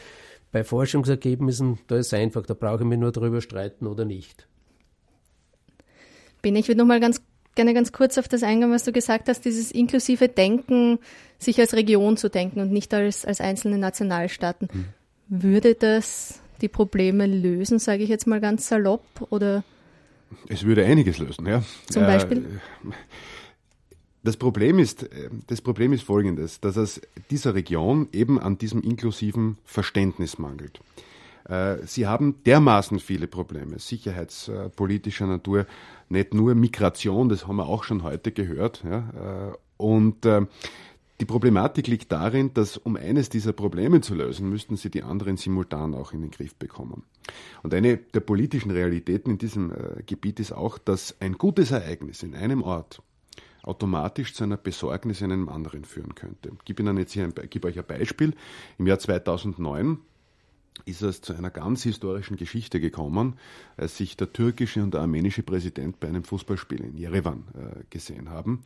Bei Forschungsergebnissen, da ist es einfach, da brauche ich mich nur darüber streiten oder nicht. Bin ich würde noch mal ganz gerne ganz kurz auf das eingehen, was du gesagt hast, dieses inklusive Denken, sich als Region zu denken und nicht als, als einzelne Nationalstaaten. Hm. Würde das die Probleme lösen, sage ich jetzt mal ganz salopp, oder? Es würde einiges lösen, ja. Zum Beispiel? Äh, das Problem ist, äh, das Problem ist folgendes, dass es dieser Region eben an diesem inklusiven Verständnis mangelt. Äh, sie haben dermaßen viele Probleme, sicherheitspolitischer Natur, nicht nur Migration, das haben wir auch schon heute gehört. Ja, äh, und die Problematik liegt darin, dass um eines dieser Probleme zu lösen, müssten sie die anderen simultan auch in den Griff bekommen. Und eine der politischen Realitäten in diesem Gebiet ist auch, dass ein gutes Ereignis in einem Ort automatisch zu einer Besorgnis in einem anderen führen könnte. Ich gebe Ihnen jetzt hier ein, gebe euch ein Beispiel. Im Jahr 2009 ist es zu einer ganz historischen Geschichte gekommen, als sich der türkische und der armenische Präsident bei einem Fußballspiel in Jerewan äh, gesehen haben.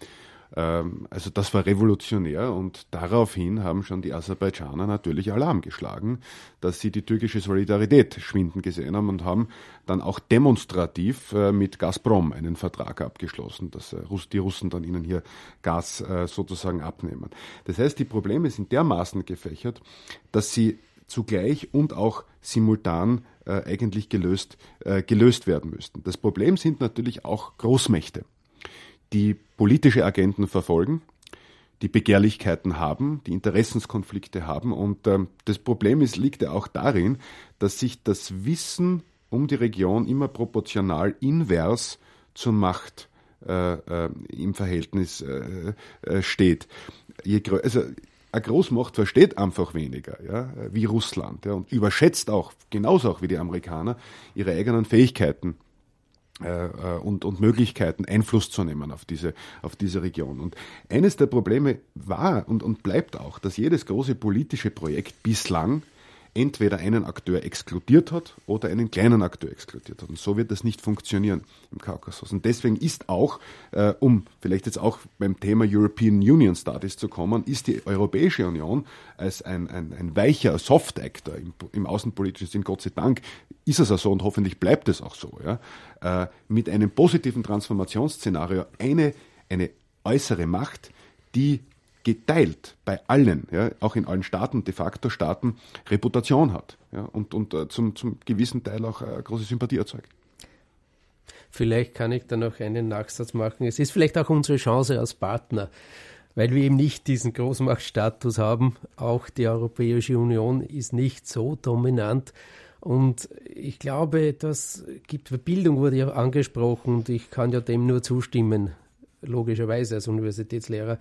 Ähm, also das war revolutionär und daraufhin haben schon die Aserbaidschaner natürlich Alarm geschlagen, dass sie die türkische Solidarität schwinden gesehen haben und haben dann auch demonstrativ äh, mit Gazprom einen Vertrag abgeschlossen, dass äh, die Russen dann ihnen hier Gas äh, sozusagen abnehmen. Das heißt, die Probleme sind dermaßen gefächert, dass sie zugleich und auch simultan äh, eigentlich gelöst, äh, gelöst werden müssten. Das Problem sind natürlich auch Großmächte die politische Agenten verfolgen, die Begehrlichkeiten haben, die Interessenskonflikte haben. Und äh, das Problem ist, liegt ja auch darin, dass sich das Wissen um die Region immer proportional invers zur Macht äh, äh, im Verhältnis äh, äh, steht. Je also, eine Großmacht versteht einfach weniger, ja, wie Russland, ja, und überschätzt auch, genauso auch wie die Amerikaner, ihre eigenen Fähigkeiten äh, äh, und, und Möglichkeiten, Einfluss zu nehmen auf diese, auf diese Region. Und eines der Probleme war und, und bleibt auch, dass jedes große politische Projekt bislang entweder einen Akteur exkludiert hat oder einen kleinen Akteur exkludiert hat. Und so wird das nicht funktionieren im Kaukasus. Und deswegen ist auch, äh, um vielleicht jetzt auch beim Thema European Union Studies zu kommen, ist die Europäische Union als ein, ein, ein weicher Soft Actor im, im außenpolitischen Sinn, Gott sei Dank, ist es auch so und hoffentlich bleibt es auch so, ja, äh, mit einem positiven Transformationsszenario eine, eine äußere Macht, die geteilt bei allen, ja, auch in allen Staaten, de facto Staaten, Reputation hat ja, und, und uh, zum, zum gewissen Teil auch uh, große Sympathie erzeugt. Vielleicht kann ich da noch einen Nachsatz machen. Es ist vielleicht auch unsere Chance als Partner, weil wir eben nicht diesen Großmachtstatus haben. Auch die Europäische Union ist nicht so dominant. Und ich glaube, das gibt Bildung wurde ja angesprochen und ich kann ja dem nur zustimmen, logischerweise als Universitätslehrer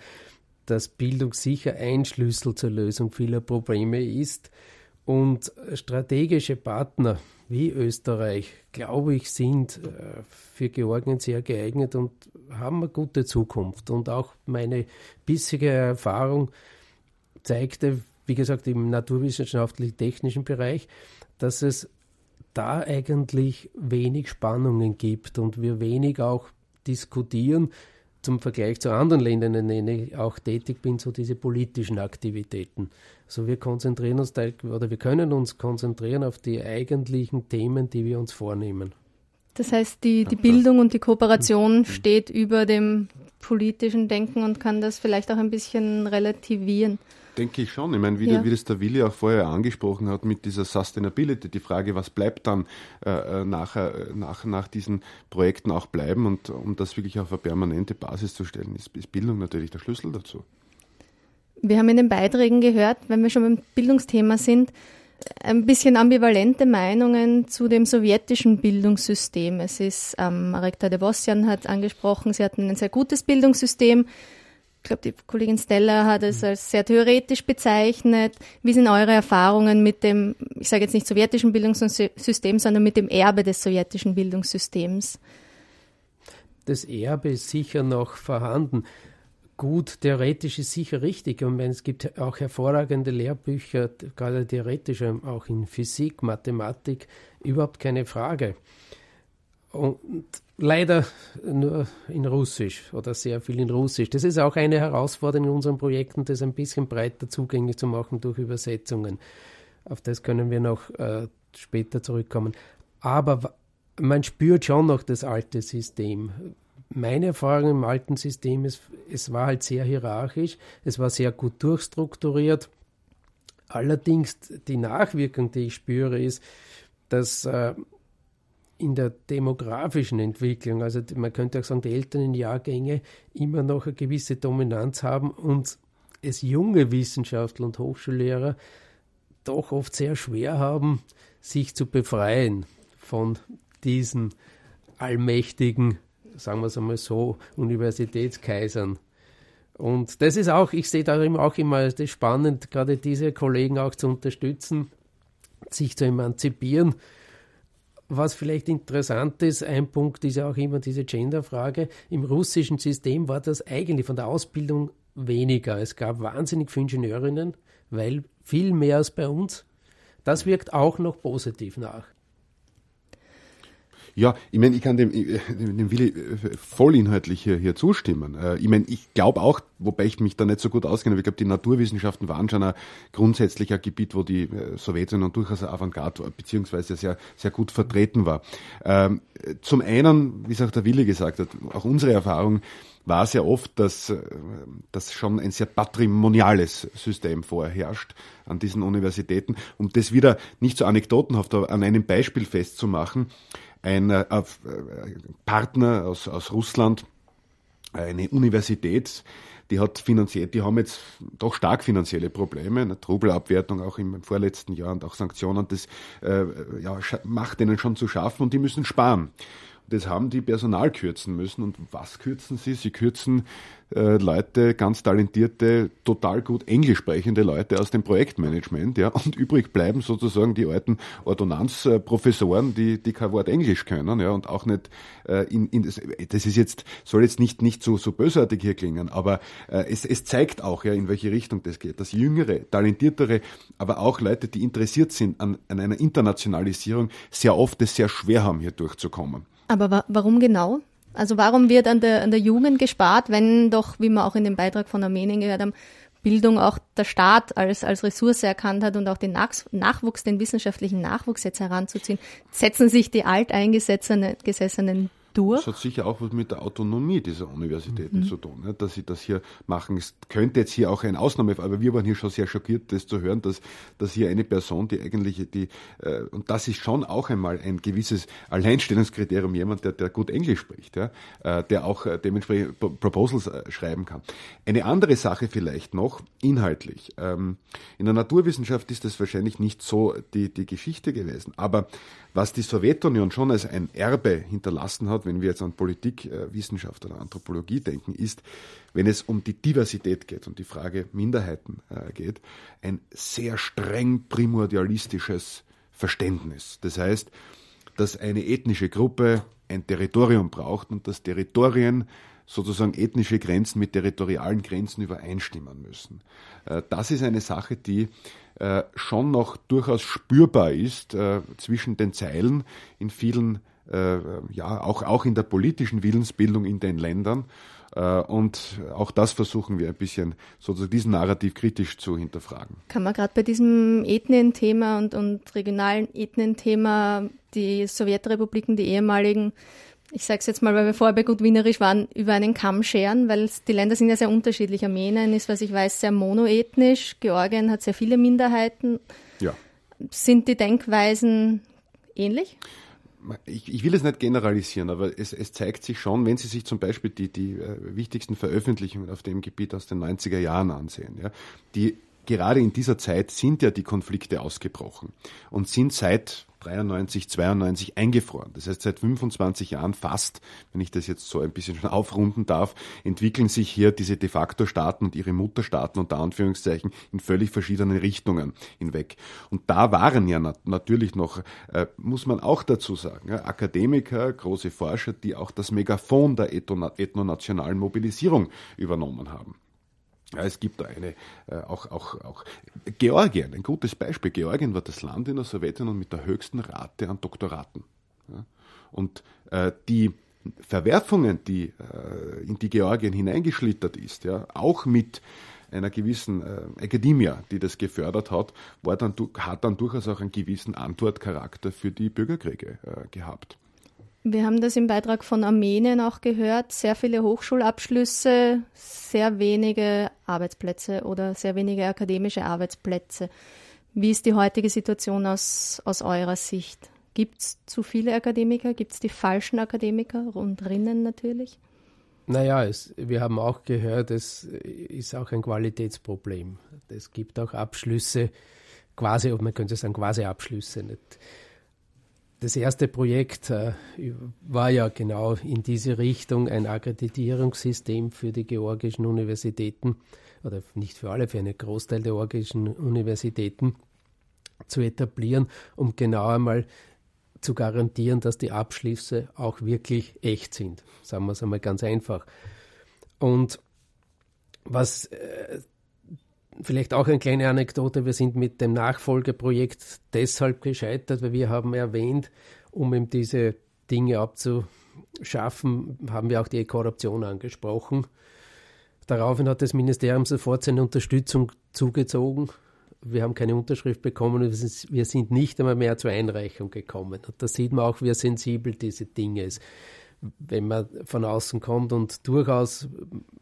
dass Bildung sicher ein Schlüssel zur Lösung vieler Probleme ist. Und strategische Partner wie Österreich, glaube ich, sind äh, für Georgien sehr geeignet und haben eine gute Zukunft. Und auch meine bisherige Erfahrung zeigte, wie gesagt, im naturwissenschaftlich-technischen Bereich, dass es da eigentlich wenig Spannungen gibt und wir wenig auch diskutieren, zum Vergleich zu anderen Ländern, in denen ich auch tätig bin, so diese politischen Aktivitäten. Also wir konzentrieren uns oder wir können uns konzentrieren auf die eigentlichen Themen, die wir uns vornehmen. Das heißt, die, die Bildung und die Kooperation steht über dem politischen Denken und kann das vielleicht auch ein bisschen relativieren. Denke ich schon. Ich meine, wie, ja. wie das der Willi auch vorher angesprochen hat mit dieser Sustainability, die Frage, was bleibt dann äh, äh nachher, äh, nach, nach diesen Projekten auch bleiben und um das wirklich auf eine permanente Basis zu stellen, ist, ist Bildung natürlich der Schlüssel dazu. Wir haben in den Beiträgen gehört, wenn wir schon beim Bildungsthema sind, ein bisschen ambivalente Meinungen zu dem sowjetischen Bildungssystem. Es ist, ähm, Rektor Devosyan hat angesprochen, sie hatten ein sehr gutes Bildungssystem ich glaube, die Kollegin Stella hat es als sehr theoretisch bezeichnet. Wie sind eure Erfahrungen mit dem, ich sage jetzt nicht sowjetischen Bildungssystem, sondern mit dem Erbe des sowjetischen Bildungssystems? Das Erbe ist sicher noch vorhanden. Gut, theoretisch ist sicher richtig. Und es gibt auch hervorragende Lehrbücher, gerade theoretisch, auch in Physik, Mathematik, überhaupt keine Frage. Und leider nur in Russisch oder sehr viel in Russisch. Das ist auch eine Herausforderung in unseren Projekten, das ein bisschen breiter zugänglich zu machen durch Übersetzungen. Auf das können wir noch äh, später zurückkommen. Aber man spürt schon noch das alte System. meine Erfahrung im alten System ist, es war halt sehr hierarchisch, es war sehr gut durchstrukturiert. Allerdings die Nachwirkung, die ich spüre, ist, dass äh, in der demografischen Entwicklung, also man könnte auch sagen, die älteren Jahrgänge immer noch eine gewisse Dominanz haben und es junge Wissenschaftler und Hochschullehrer doch oft sehr schwer haben, sich zu befreien von diesen allmächtigen, sagen wir es einmal so, Universitätskaisern. Und das ist auch, ich sehe darin auch immer das spannend, gerade diese Kollegen auch zu unterstützen, sich zu emanzipieren. Was vielleicht interessant ist, ein Punkt ist ja auch immer diese Genderfrage. Im russischen System war das eigentlich von der Ausbildung weniger. Es gab wahnsinnig viele Ingenieurinnen, weil viel mehr als bei uns. Das wirkt auch noch positiv nach. Ja, ich meine, ich kann dem, dem Willi äh, vollinhaltlich hier, hier zustimmen. Äh, ich meine, ich glaube auch, wobei ich mich da nicht so gut auskenne, aber ich glaube, die Naturwissenschaften waren schon ein grundsätzlicher Gebiet, wo die äh, Sowjetunion durchaus eine Avantgarde war, beziehungsweise sehr, sehr gut vertreten war. Ähm, zum einen, wie es auch der Willi gesagt hat, auch unsere Erfahrung war sehr oft, dass, dass schon ein sehr patrimoniales System vorherrscht an diesen Universitäten. Um das wieder nicht so anekdotenhaft, aber an einem Beispiel festzumachen, ein äh, äh, Partner aus, aus Russland, eine Universität, die hat finanziell, die haben jetzt doch stark finanzielle Probleme, eine Rubelabwertung auch im vorletzten Jahr und auch Sanktionen, das äh, ja, macht denen schon zu schaffen und die müssen sparen das haben die Personal kürzen müssen. Und was kürzen sie? Sie kürzen äh, Leute, ganz talentierte, total gut englisch sprechende Leute aus dem Projektmanagement, ja, und übrig bleiben sozusagen die alten Ordonnanzprofessoren, die, die kein Wort Englisch können, ja, und auch nicht äh, in, in das, das ist jetzt, soll jetzt nicht, nicht so, so bösartig hier klingen, aber äh, es, es zeigt auch, ja, in welche Richtung das geht, dass jüngere, talentiertere, aber auch Leute, die interessiert sind an, an einer Internationalisierung, sehr oft es sehr schwer haben, hier durchzukommen. Aber wa warum genau? Also warum wird an der, an der Jugend gespart, wenn doch, wie wir auch in dem Beitrag von Armenien gehört haben, Bildung auch der Staat als, als Ressource erkannt hat und auch den Nach Nachwuchs, den wissenschaftlichen Nachwuchs jetzt heranzuziehen, setzen sich die alteingesessenen durch. Das hat sicher auch was mit der Autonomie dieser Universitäten mhm. zu tun, ne? dass sie das hier machen. Es könnte jetzt hier auch ein Ausnahmefall, aber wir waren hier schon sehr schockiert, das zu hören, dass, dass hier eine Person, die eigentlich die, äh, und das ist schon auch einmal ein gewisses Alleinstellungskriterium, jemand, der, der gut Englisch spricht, ja? äh, der auch äh, dementsprechend Proposals äh, schreiben kann. Eine andere Sache vielleicht noch, inhaltlich. Ähm, in der Naturwissenschaft ist das wahrscheinlich nicht so die, die Geschichte gewesen, aber was die Sowjetunion schon als ein Erbe hinterlassen hat, wenn wir jetzt an Politik, äh, Wissenschaft oder Anthropologie denken, ist, wenn es um die Diversität geht und die Frage Minderheiten äh, geht, ein sehr streng primordialistisches Verständnis. Das heißt, dass eine ethnische Gruppe ein Territorium braucht und dass Territorien sozusagen ethnische Grenzen mit territorialen Grenzen übereinstimmen müssen. Äh, das ist eine Sache, die äh, schon noch durchaus spürbar ist äh, zwischen den Zeilen in vielen, ja, auch, auch in der politischen Willensbildung in den Ländern. Und auch das versuchen wir ein bisschen, sozusagen diesen Narrativ kritisch zu hinterfragen. Kann man gerade bei diesem Ethnenthema und, und regionalen Ethnenthema die Sowjetrepubliken, die ehemaligen, ich sage es jetzt mal, weil wir vorher bei gut Wienerisch waren, über einen Kamm scheren, weil die Länder sind ja sehr unterschiedlich. Armenien ist, was ich weiß, sehr monoethnisch. Georgien hat sehr viele Minderheiten. Ja. Sind die Denkweisen ähnlich? Ich, ich will es nicht generalisieren, aber es, es, zeigt sich schon, wenn Sie sich zum Beispiel die, die äh, wichtigsten Veröffentlichungen auf dem Gebiet aus den 90er Jahren ansehen, ja, die gerade in dieser Zeit sind ja die Konflikte ausgebrochen und sind seit 93, 92 eingefroren. Das heißt, seit 25 Jahren fast, wenn ich das jetzt so ein bisschen schon <laughs> aufrunden darf, entwickeln sich hier diese de facto Staaten und ihre Mutterstaaten unter Anführungszeichen in völlig verschiedene Richtungen hinweg. Und da waren ja nat natürlich noch, äh, muss man auch dazu sagen, ja, Akademiker, große Forscher, die auch das Megafon der ethnonationalen Mobilisierung übernommen haben. Ja, es gibt da eine, äh, auch, auch, auch Georgien, ein gutes Beispiel. Georgien war das Land in der Sowjetunion mit der höchsten Rate an Doktoraten. Ja, und äh, die Verwerfungen, die äh, in die Georgien hineingeschlittert ist, ja, auch mit einer gewissen äh, Akademie, die das gefördert hat, war dann, hat dann durchaus auch einen gewissen Antwortcharakter für die Bürgerkriege äh, gehabt. Wir haben das im Beitrag von Armenien auch gehört. Sehr viele Hochschulabschlüsse, sehr wenige Arbeitsplätze oder sehr wenige akademische Arbeitsplätze. Wie ist die heutige Situation aus, aus eurer Sicht? Gibt es zu viele Akademiker? Gibt es die falschen Akademiker und Rinnen natürlich? Naja, es, wir haben auch gehört, es ist auch ein Qualitätsproblem. Es gibt auch Abschlüsse, quasi, man könnte sagen, quasi Abschlüsse. Nicht. Das erste Projekt äh, war ja genau in diese Richtung ein Akkreditierungssystem für die georgischen Universitäten oder nicht für alle, für einen Großteil der georgischen Universitäten zu etablieren, um genau einmal zu garantieren, dass die Abschlüsse auch wirklich echt sind. Sagen wir es einmal ganz einfach. Und was äh, vielleicht auch eine kleine Anekdote, wir sind mit dem Nachfolgeprojekt deshalb gescheitert, weil wir haben erwähnt, um eben diese Dinge abzuschaffen, haben wir auch die Korruption angesprochen. Daraufhin hat das Ministerium sofort seine Unterstützung zugezogen wir haben keine Unterschrift bekommen und wir sind nicht einmal mehr zur Einreichung gekommen. Und da sieht man auch, wie sensibel diese Dinge ist. Wenn man von außen kommt und durchaus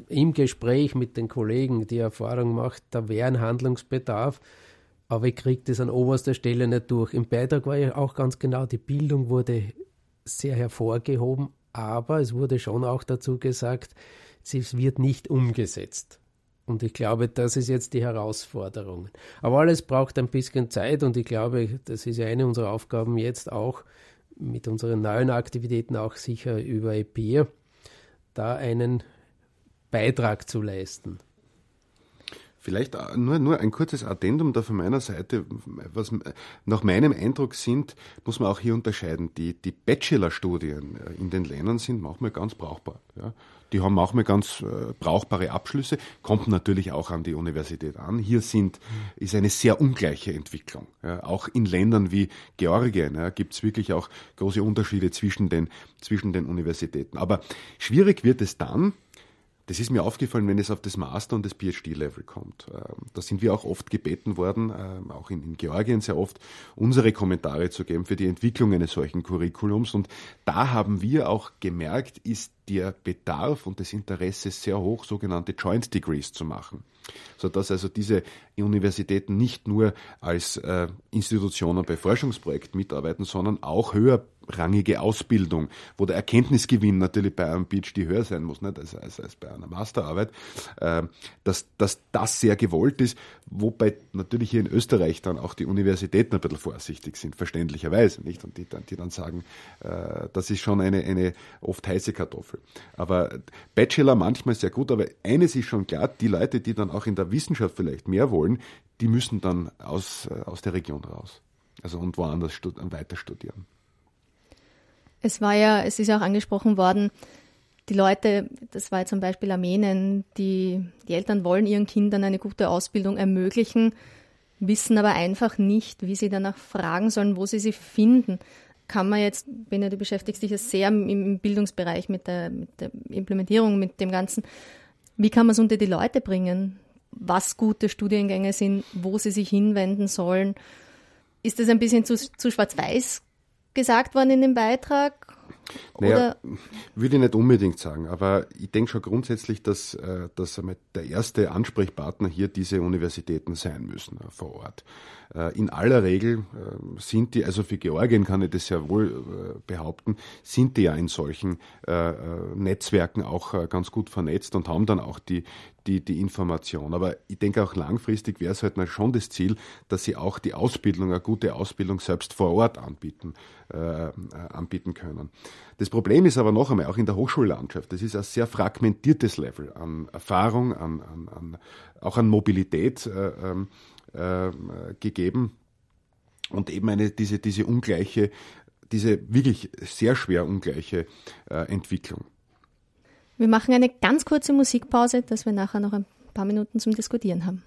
im Gespräch mit den Kollegen die Erfahrung macht, da wäre ein Handlungsbedarf, aber ich kriege das an oberster Stelle nicht durch. Im Beitrag war ja auch ganz genau, die Bildung wurde sehr hervorgehoben, aber es wurde schon auch dazu gesagt, es wird nicht umgesetzt. Und ich glaube, das ist jetzt die Herausforderung. Aber alles braucht ein bisschen Zeit und ich glaube, das ist ja eine unserer Aufgaben jetzt auch mit unseren neuen Aktivitäten auch sicher über EPIR, da einen Beitrag zu leisten. Vielleicht nur, nur ein kurzes Addendum da von meiner Seite. Was nach meinem Eindruck sind, muss man auch hier unterscheiden. Die, die Bachelorstudien in den Ländern sind manchmal ganz brauchbar. Ja. Die haben manchmal ganz äh, brauchbare Abschlüsse, kommt natürlich auch an die Universität an. Hier sind, ist eine sehr ungleiche Entwicklung. Ja. Auch in Ländern wie Georgien ja, gibt es wirklich auch große Unterschiede zwischen den, zwischen den Universitäten. Aber schwierig wird es dann, das ist mir aufgefallen, wenn es auf das Master- und das PhD-Level kommt. Ähm, da sind wir auch oft gebeten worden, ähm, auch in, Georgien sehr oft, unsere Kommentare zu geben für die Entwicklung eines solchen Curriculums. Und da haben wir auch gemerkt, ist der Bedarf und das Interesse sehr hoch, sogenannte Joint Degrees zu machen. Sodass also diese Universitäten nicht nur als äh, Institutionen bei Forschungsprojekten mitarbeiten, sondern auch höher rangige Ausbildung, wo der Erkenntnisgewinn natürlich bei einem PhD höher sein muss, nicht als, als, als bei einer Masterarbeit, äh, dass, dass das sehr gewollt ist, wobei natürlich hier in Österreich dann auch die Universitäten ein bisschen vorsichtig sind, verständlicherweise, nicht? Und die dann, die dann sagen, äh, das ist schon eine, eine oft heiße Kartoffel. Aber Bachelor manchmal sehr gut, aber eines ist schon klar, die Leute, die dann auch in der Wissenschaft vielleicht mehr wollen, die müssen dann aus, äh, aus der Region raus. Also und woanders stud weiter studieren. Es war ja, es ist ja auch angesprochen worden, die Leute, das war zum Beispiel Armenien, die, die Eltern wollen ihren Kindern eine gute Ausbildung ermöglichen, wissen aber einfach nicht, wie sie danach fragen sollen, wo sie sie finden. Kann man jetzt, Bene, du beschäftigst dich ja sehr im Bildungsbereich mit der, mit der Implementierung, mit dem Ganzen. Wie kann man es unter die Leute bringen, was gute Studiengänge sind, wo sie sich hinwenden sollen? Ist das ein bisschen zu, zu schwarz-weiß gesagt worden in dem Beitrag? Naja, würde ich nicht unbedingt sagen, aber ich denke schon grundsätzlich, dass, äh, dass der erste Ansprechpartner hier diese Universitäten sein müssen äh, vor Ort. Äh, in aller Regel sind die, also für Georgien kann ich das ja wohl behaupten, sind die ja in solchen Netzwerken auch ganz gut vernetzt und haben dann auch die, die, die Information. Aber ich denke auch langfristig wäre es halt mal schon das Ziel, dass sie auch die Ausbildung, eine gute Ausbildung selbst vor Ort anbieten, äh, anbieten können. Das Problem ist aber noch einmal, auch in der Hochschullandschaft, das ist ein sehr fragmentiertes Level an Erfahrung, an, an, an auch an Mobilität äh, ähm, äh, gegeben und eben eine, diese, diese ungleiche, diese wirklich sehr schwer ungleiche äh, Entwicklung. Wir machen eine ganz kurze Musikpause, dass wir nachher noch ein paar Minuten zum Diskutieren haben.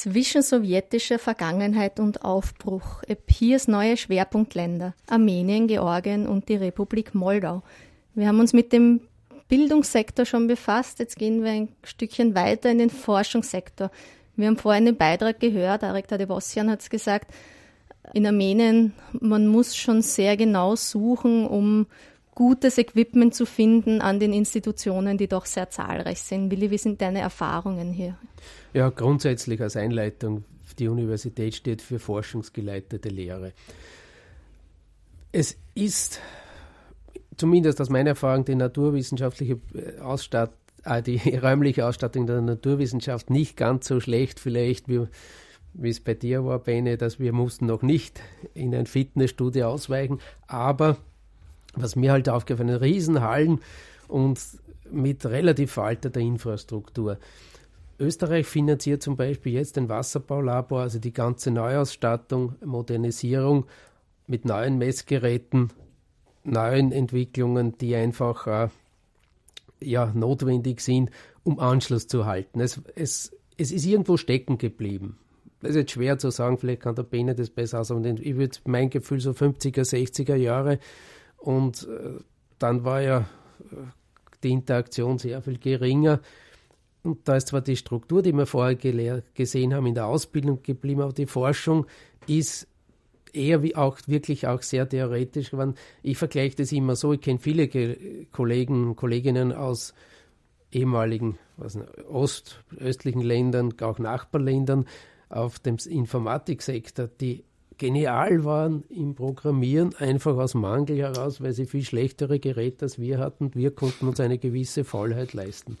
Zwischen sowjetischer Vergangenheit und Aufbruch. EPIRs neue Schwerpunktländer Armenien, Georgien und die Republik Moldau. Wir haben uns mit dem Bildungssektor schon befasst. Jetzt gehen wir ein Stückchen weiter in den Forschungssektor. Wir haben vorhin den Beitrag gehört, Arik Tadevosian hat es gesagt, in Armenien, man muss schon sehr genau suchen, um gutes Equipment zu finden an den Institutionen, die doch sehr zahlreich sind. Willi, wie sind deine Erfahrungen hier? Ja, grundsätzlich als Einleitung, die Universität steht für forschungsgeleitete Lehre. Es ist zumindest aus meiner Erfahrung die naturwissenschaftliche äh, Ausstattung, äh, die <laughs> räumliche Ausstattung der Naturwissenschaft nicht ganz so schlecht vielleicht wie wie es bei dir war, Bene, dass wir mussten noch nicht in ein Fitnessstudio ausweichen, aber was mir halt aufgefallen ist, Riesenhallen und mit relativ veralteter Infrastruktur. Österreich finanziert zum Beispiel jetzt den Wasserbaulabor, also die ganze Neuausstattung, Modernisierung mit neuen Messgeräten, neuen Entwicklungen, die einfach äh, ja, notwendig sind, um Anschluss zu halten. Es, es, es ist irgendwo stecken geblieben. Das ist jetzt schwer zu sagen, vielleicht kann der Bene das besser sagen. Ich würde mein Gefühl so 50er, 60er Jahre und äh, dann war ja äh, die Interaktion sehr viel geringer. Und da ist zwar die Struktur, die wir vorher gesehen haben, in der Ausbildung geblieben, aber die Forschung ist eher wie auch wirklich auch sehr theoretisch geworden. Ich vergleiche das immer so, ich kenne viele Ge Kollegen und Kolleginnen aus ehemaligen was, ost, östlichen Ländern, auch Nachbarländern auf dem Informatiksektor, die genial waren im Programmieren, einfach aus Mangel heraus, weil sie viel schlechtere Geräte als wir hatten. Wir konnten uns eine gewisse Faulheit leisten.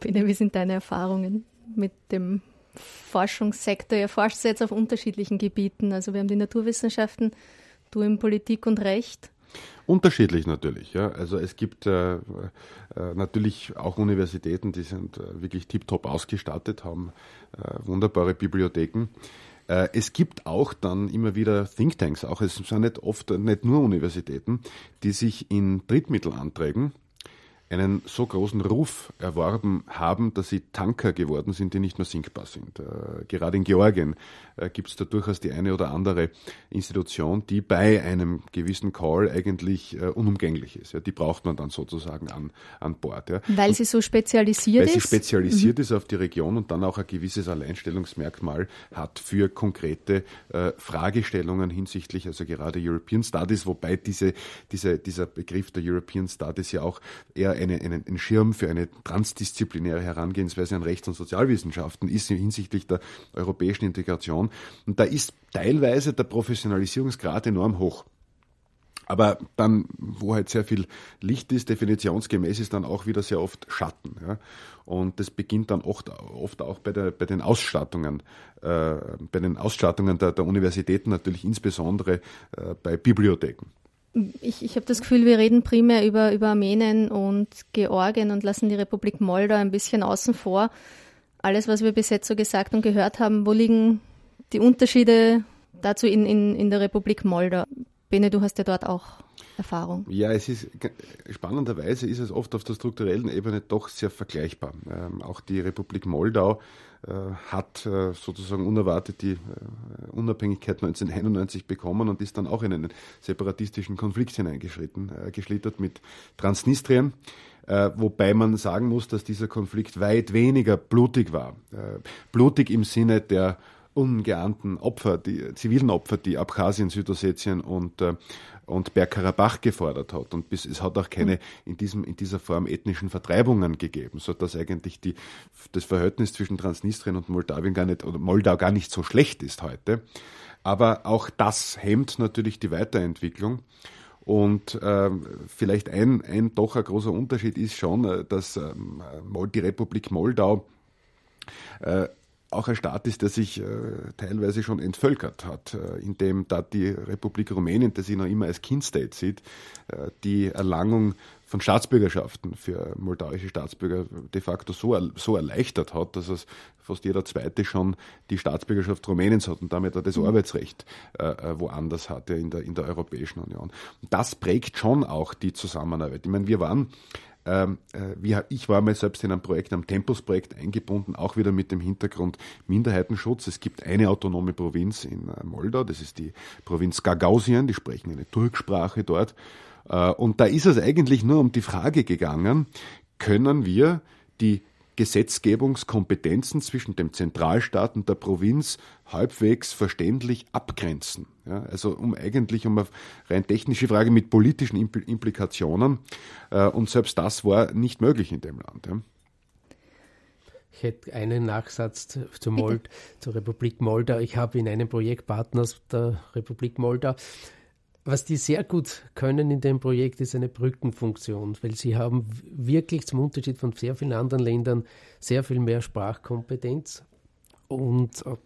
Bene, wie sind deine Erfahrungen mit dem Forschungssektor? Ihr forscht jetzt auf unterschiedlichen Gebieten. Also wir haben die Naturwissenschaften, du in Politik und Recht. Unterschiedlich natürlich. Ja. Also es gibt äh, äh, natürlich auch Universitäten, die sind äh, wirklich tiptop ausgestattet, haben äh, wunderbare Bibliotheken. Äh, es gibt auch dann immer wieder Thinktanks, auch es sind nicht oft nicht nur Universitäten, die sich in Drittmittelanträgen einen so großen Ruf erworben haben, dass sie Tanker geworden sind, die nicht mehr sinkbar sind. Äh, gerade in Georgien äh, gibt es da durchaus die eine oder andere Institution, die bei einem gewissen Call eigentlich äh, unumgänglich ist. Ja, die braucht man dann sozusagen an, an Bord. Ja. Weil und sie so spezialisiert weil ist? Weil sie spezialisiert mhm. ist auf die Region und dann auch ein gewisses Alleinstellungsmerkmal hat für konkrete Fragestellungen hinsichtlich, also gerade European Studies, wobei diese, diese, dieser Begriff der European Studies ja auch eher eine, einen, einen Schirm für eine transdisziplinäre Herangehensweise an Rechts- und Sozialwissenschaften ist hinsichtlich der europäischen Integration. Und da ist teilweise der Professionalisierungsgrad enorm hoch. Aber dann, wo halt sehr viel Licht ist, definitionsgemäß ist dann auch wieder sehr oft Schatten. Ja? Und das beginnt dann oft, oft auch bei, der, bei den Ausstattungen, äh, bei den Ausstattungen der, der Universitäten natürlich insbesondere äh, bei Bibliotheken. Ich, ich habe das Gefühl, wir reden primär über, über Armenien und Georgien und lassen die Republik Moldau ein bisschen außen vor. Alles, was wir bis jetzt so gesagt und gehört haben, wo liegen die Unterschiede dazu in, in, in der Republik Moldau? Bene, du hast ja dort auch Erfahrung. Ja, es ist spannenderweise ist es oft auf der strukturellen Ebene doch sehr vergleichbar. Ähm, auch die Republik Moldau äh, hat äh, sozusagen unerwartet die äh, Unabhängigkeit 1991 bekommen und ist dann auch in einen separatistischen Konflikt hineingeschritten, geschlittert mit Transnistrien. wobei man sagen muss, dass dieser Konflikt weit weniger blutig war. blutig im Sinne der ungeahnten Opfer, die zivilen Opfer, die Abkhazien, Südossetien und, äh, und Bergkarabach gefordert hat. Und bis, es hat auch keine in, diesem, in dieser Form ethnischen Vertreibungen gegeben, sodass eigentlich die, das Verhältnis zwischen Transnistrien und Moldawien gar nicht, oder Moldau gar nicht so schlecht ist heute. Aber auch das hemmt natürlich die Weiterentwicklung. Und äh, vielleicht ein, ein doch ein großer Unterschied ist schon, äh, dass äh, die Republik Moldau äh, auch ein Staat ist, der sich äh, teilweise schon entvölkert hat, äh, indem da die Republik Rumänien, das sich noch immer als Kind-State sieht, äh, die Erlangung von Staatsbürgerschaften für moldauische Staatsbürger de facto so, so erleichtert hat, dass es fast jeder Zweite schon die Staatsbürgerschaft Rumäniens hat und damit auch das mhm. Arbeitsrecht äh, äh woanders hatte in der, in der Europäischen Union. Und das prägt schon auch die Zusammenarbeit. Ich meine, wir waren ähm, äh, ich war mal selbst in einem Projekt, einem Tempus-Projekt eingebunden, auch wieder mit dem Hintergrund Minderheitenschutz. Es gibt eine autonome Provinz in äh, Moldau, das ist die Provinz Gagausien, die sprechen eine Turksprache dort. Äh, und da ist es eigentlich nur um die Frage gegangen, können wir die Gesetzgebungskompetenzen zwischen dem Zentralstaat und der Provinz halbwegs verständlich abgrenzen. Ja, also um eigentlich um eine rein technische Frage mit politischen Implikationen. Äh, und selbst das war nicht möglich in dem Land. Ja. Ich hätte einen Nachsatz zu Mold, zur Republik Moldau. Ich habe in einem Projekt Partners der Republik Moldau was die sehr gut können in dem Projekt ist eine Brückenfunktion, weil sie haben wirklich zum Unterschied von sehr vielen anderen Ländern sehr viel mehr Sprachkompetenz und äh,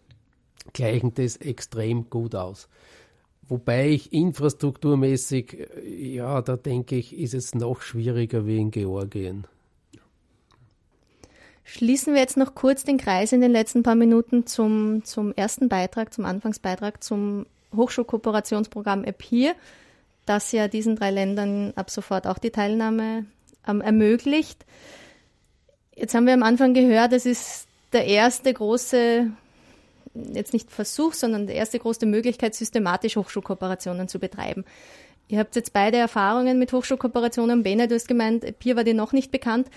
gleichen das extrem gut aus. Wobei ich infrastrukturmäßig, äh, ja, da denke ich, ist es noch schwieriger wie in Georgien. Schließen wir jetzt noch kurz den Kreis in den letzten paar Minuten zum, zum ersten Beitrag, zum Anfangsbeitrag, zum Hochschulkooperationsprogramm EPIR, das ja diesen drei Ländern ab sofort auch die Teilnahme ähm, ermöglicht. Jetzt haben wir am Anfang gehört, es ist der erste große, jetzt nicht Versuch, sondern die erste große Möglichkeit, systematisch Hochschulkooperationen zu betreiben. Ihr habt jetzt beide Erfahrungen mit Hochschulkooperationen. Bene, du hast gemeint, EPIR war dir noch nicht bekannt.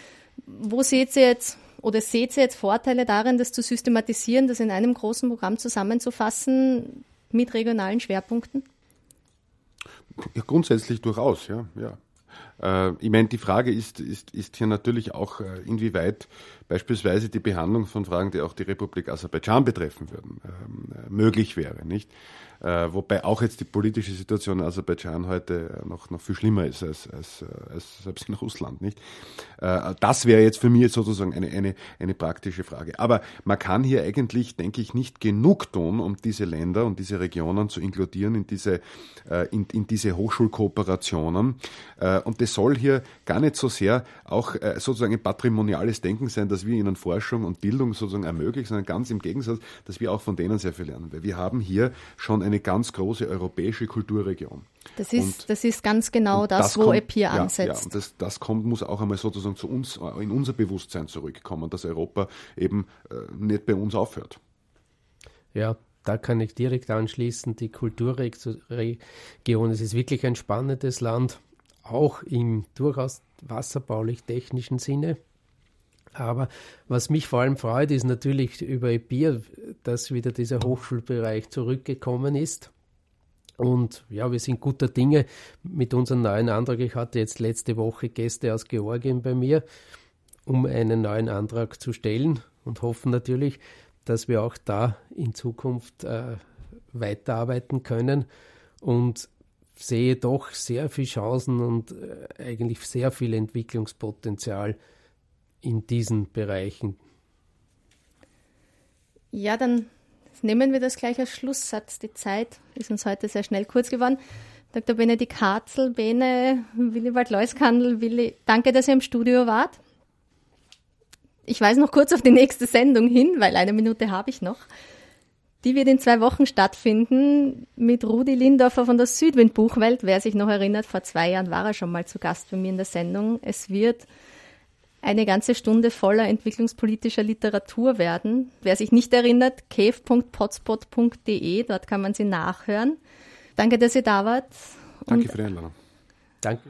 Wo seht ihr jetzt oder seht ihr jetzt Vorteile darin, das zu systematisieren, das in einem großen Programm zusammenzufassen, mit regionalen Schwerpunkten? Ja, grundsätzlich durchaus, ja. ja. Äh, ich meine, die Frage ist, ist, ist hier natürlich auch, äh, inwieweit beispielsweise die Behandlung von Fragen, die auch die Republik Aserbaidschan betreffen würden, ähm, äh, möglich wäre, nicht? Wobei auch jetzt die politische Situation in Aserbaidschan heute noch, noch viel schlimmer ist als, als, als selbst in Russland. Nicht? Das wäre jetzt für mich sozusagen eine, eine, eine praktische Frage. Aber man kann hier eigentlich, denke ich, nicht genug tun, um diese Länder und diese Regionen zu inkludieren in diese, in, in diese Hochschulkooperationen. Und das soll hier gar nicht so sehr auch äh, sozusagen ein patrimoniales Denken sein, dass wir ihnen Forschung und Bildung sozusagen ermöglichen, sondern ganz im Gegensatz, dass wir auch von denen sehr viel lernen. Weil wir haben hier schon eine ganz große europäische Kulturregion. Das ist, und, das ist ganz genau das, das, wo kommt, EPIR ansetzt. Ja, und das, das kommt, muss auch einmal sozusagen zu uns, in unser Bewusstsein zurückkommen, dass Europa eben äh, nicht bei uns aufhört. Ja, da kann ich direkt anschließen. Die Kulturregion, es ist wirklich ein spannendes Land, auch im durchaus wasserbaulich-technischen Sinne. Aber was mich vor allem freut, ist natürlich über EPIR, dass wieder dieser Hochschulbereich zurückgekommen ist. Und ja, wir sind guter Dinge mit unserem neuen Antrag. Ich hatte jetzt letzte Woche Gäste aus Georgien bei mir, um einen neuen Antrag zu stellen und hoffen natürlich, dass wir auch da in Zukunft äh, weiterarbeiten können und sehe doch sehr viele Chancen und äh, eigentlich sehr viel Entwicklungspotenzial in diesen Bereichen. Ja, dann nehmen wir das gleich als Schlusssatz. Die Zeit ist uns heute sehr schnell kurz geworden. Dr. Benedikt Harzel, Bene, Willibald Leuskandl, Willi, danke, dass ihr im Studio wart. Ich weise noch kurz auf die nächste Sendung hin, weil eine Minute habe ich noch. Die wird in zwei Wochen stattfinden mit Rudi Lindorfer von der Südwind Buchwelt. Wer sich noch erinnert, vor zwei Jahren war er schon mal zu Gast bei mir in der Sendung. Es wird eine ganze Stunde voller entwicklungspolitischer Literatur werden. Wer sich nicht erinnert, cave.potspot.de, dort kann man sie nachhören. Danke, dass ihr da wart. Danke für die Einladung. Danke.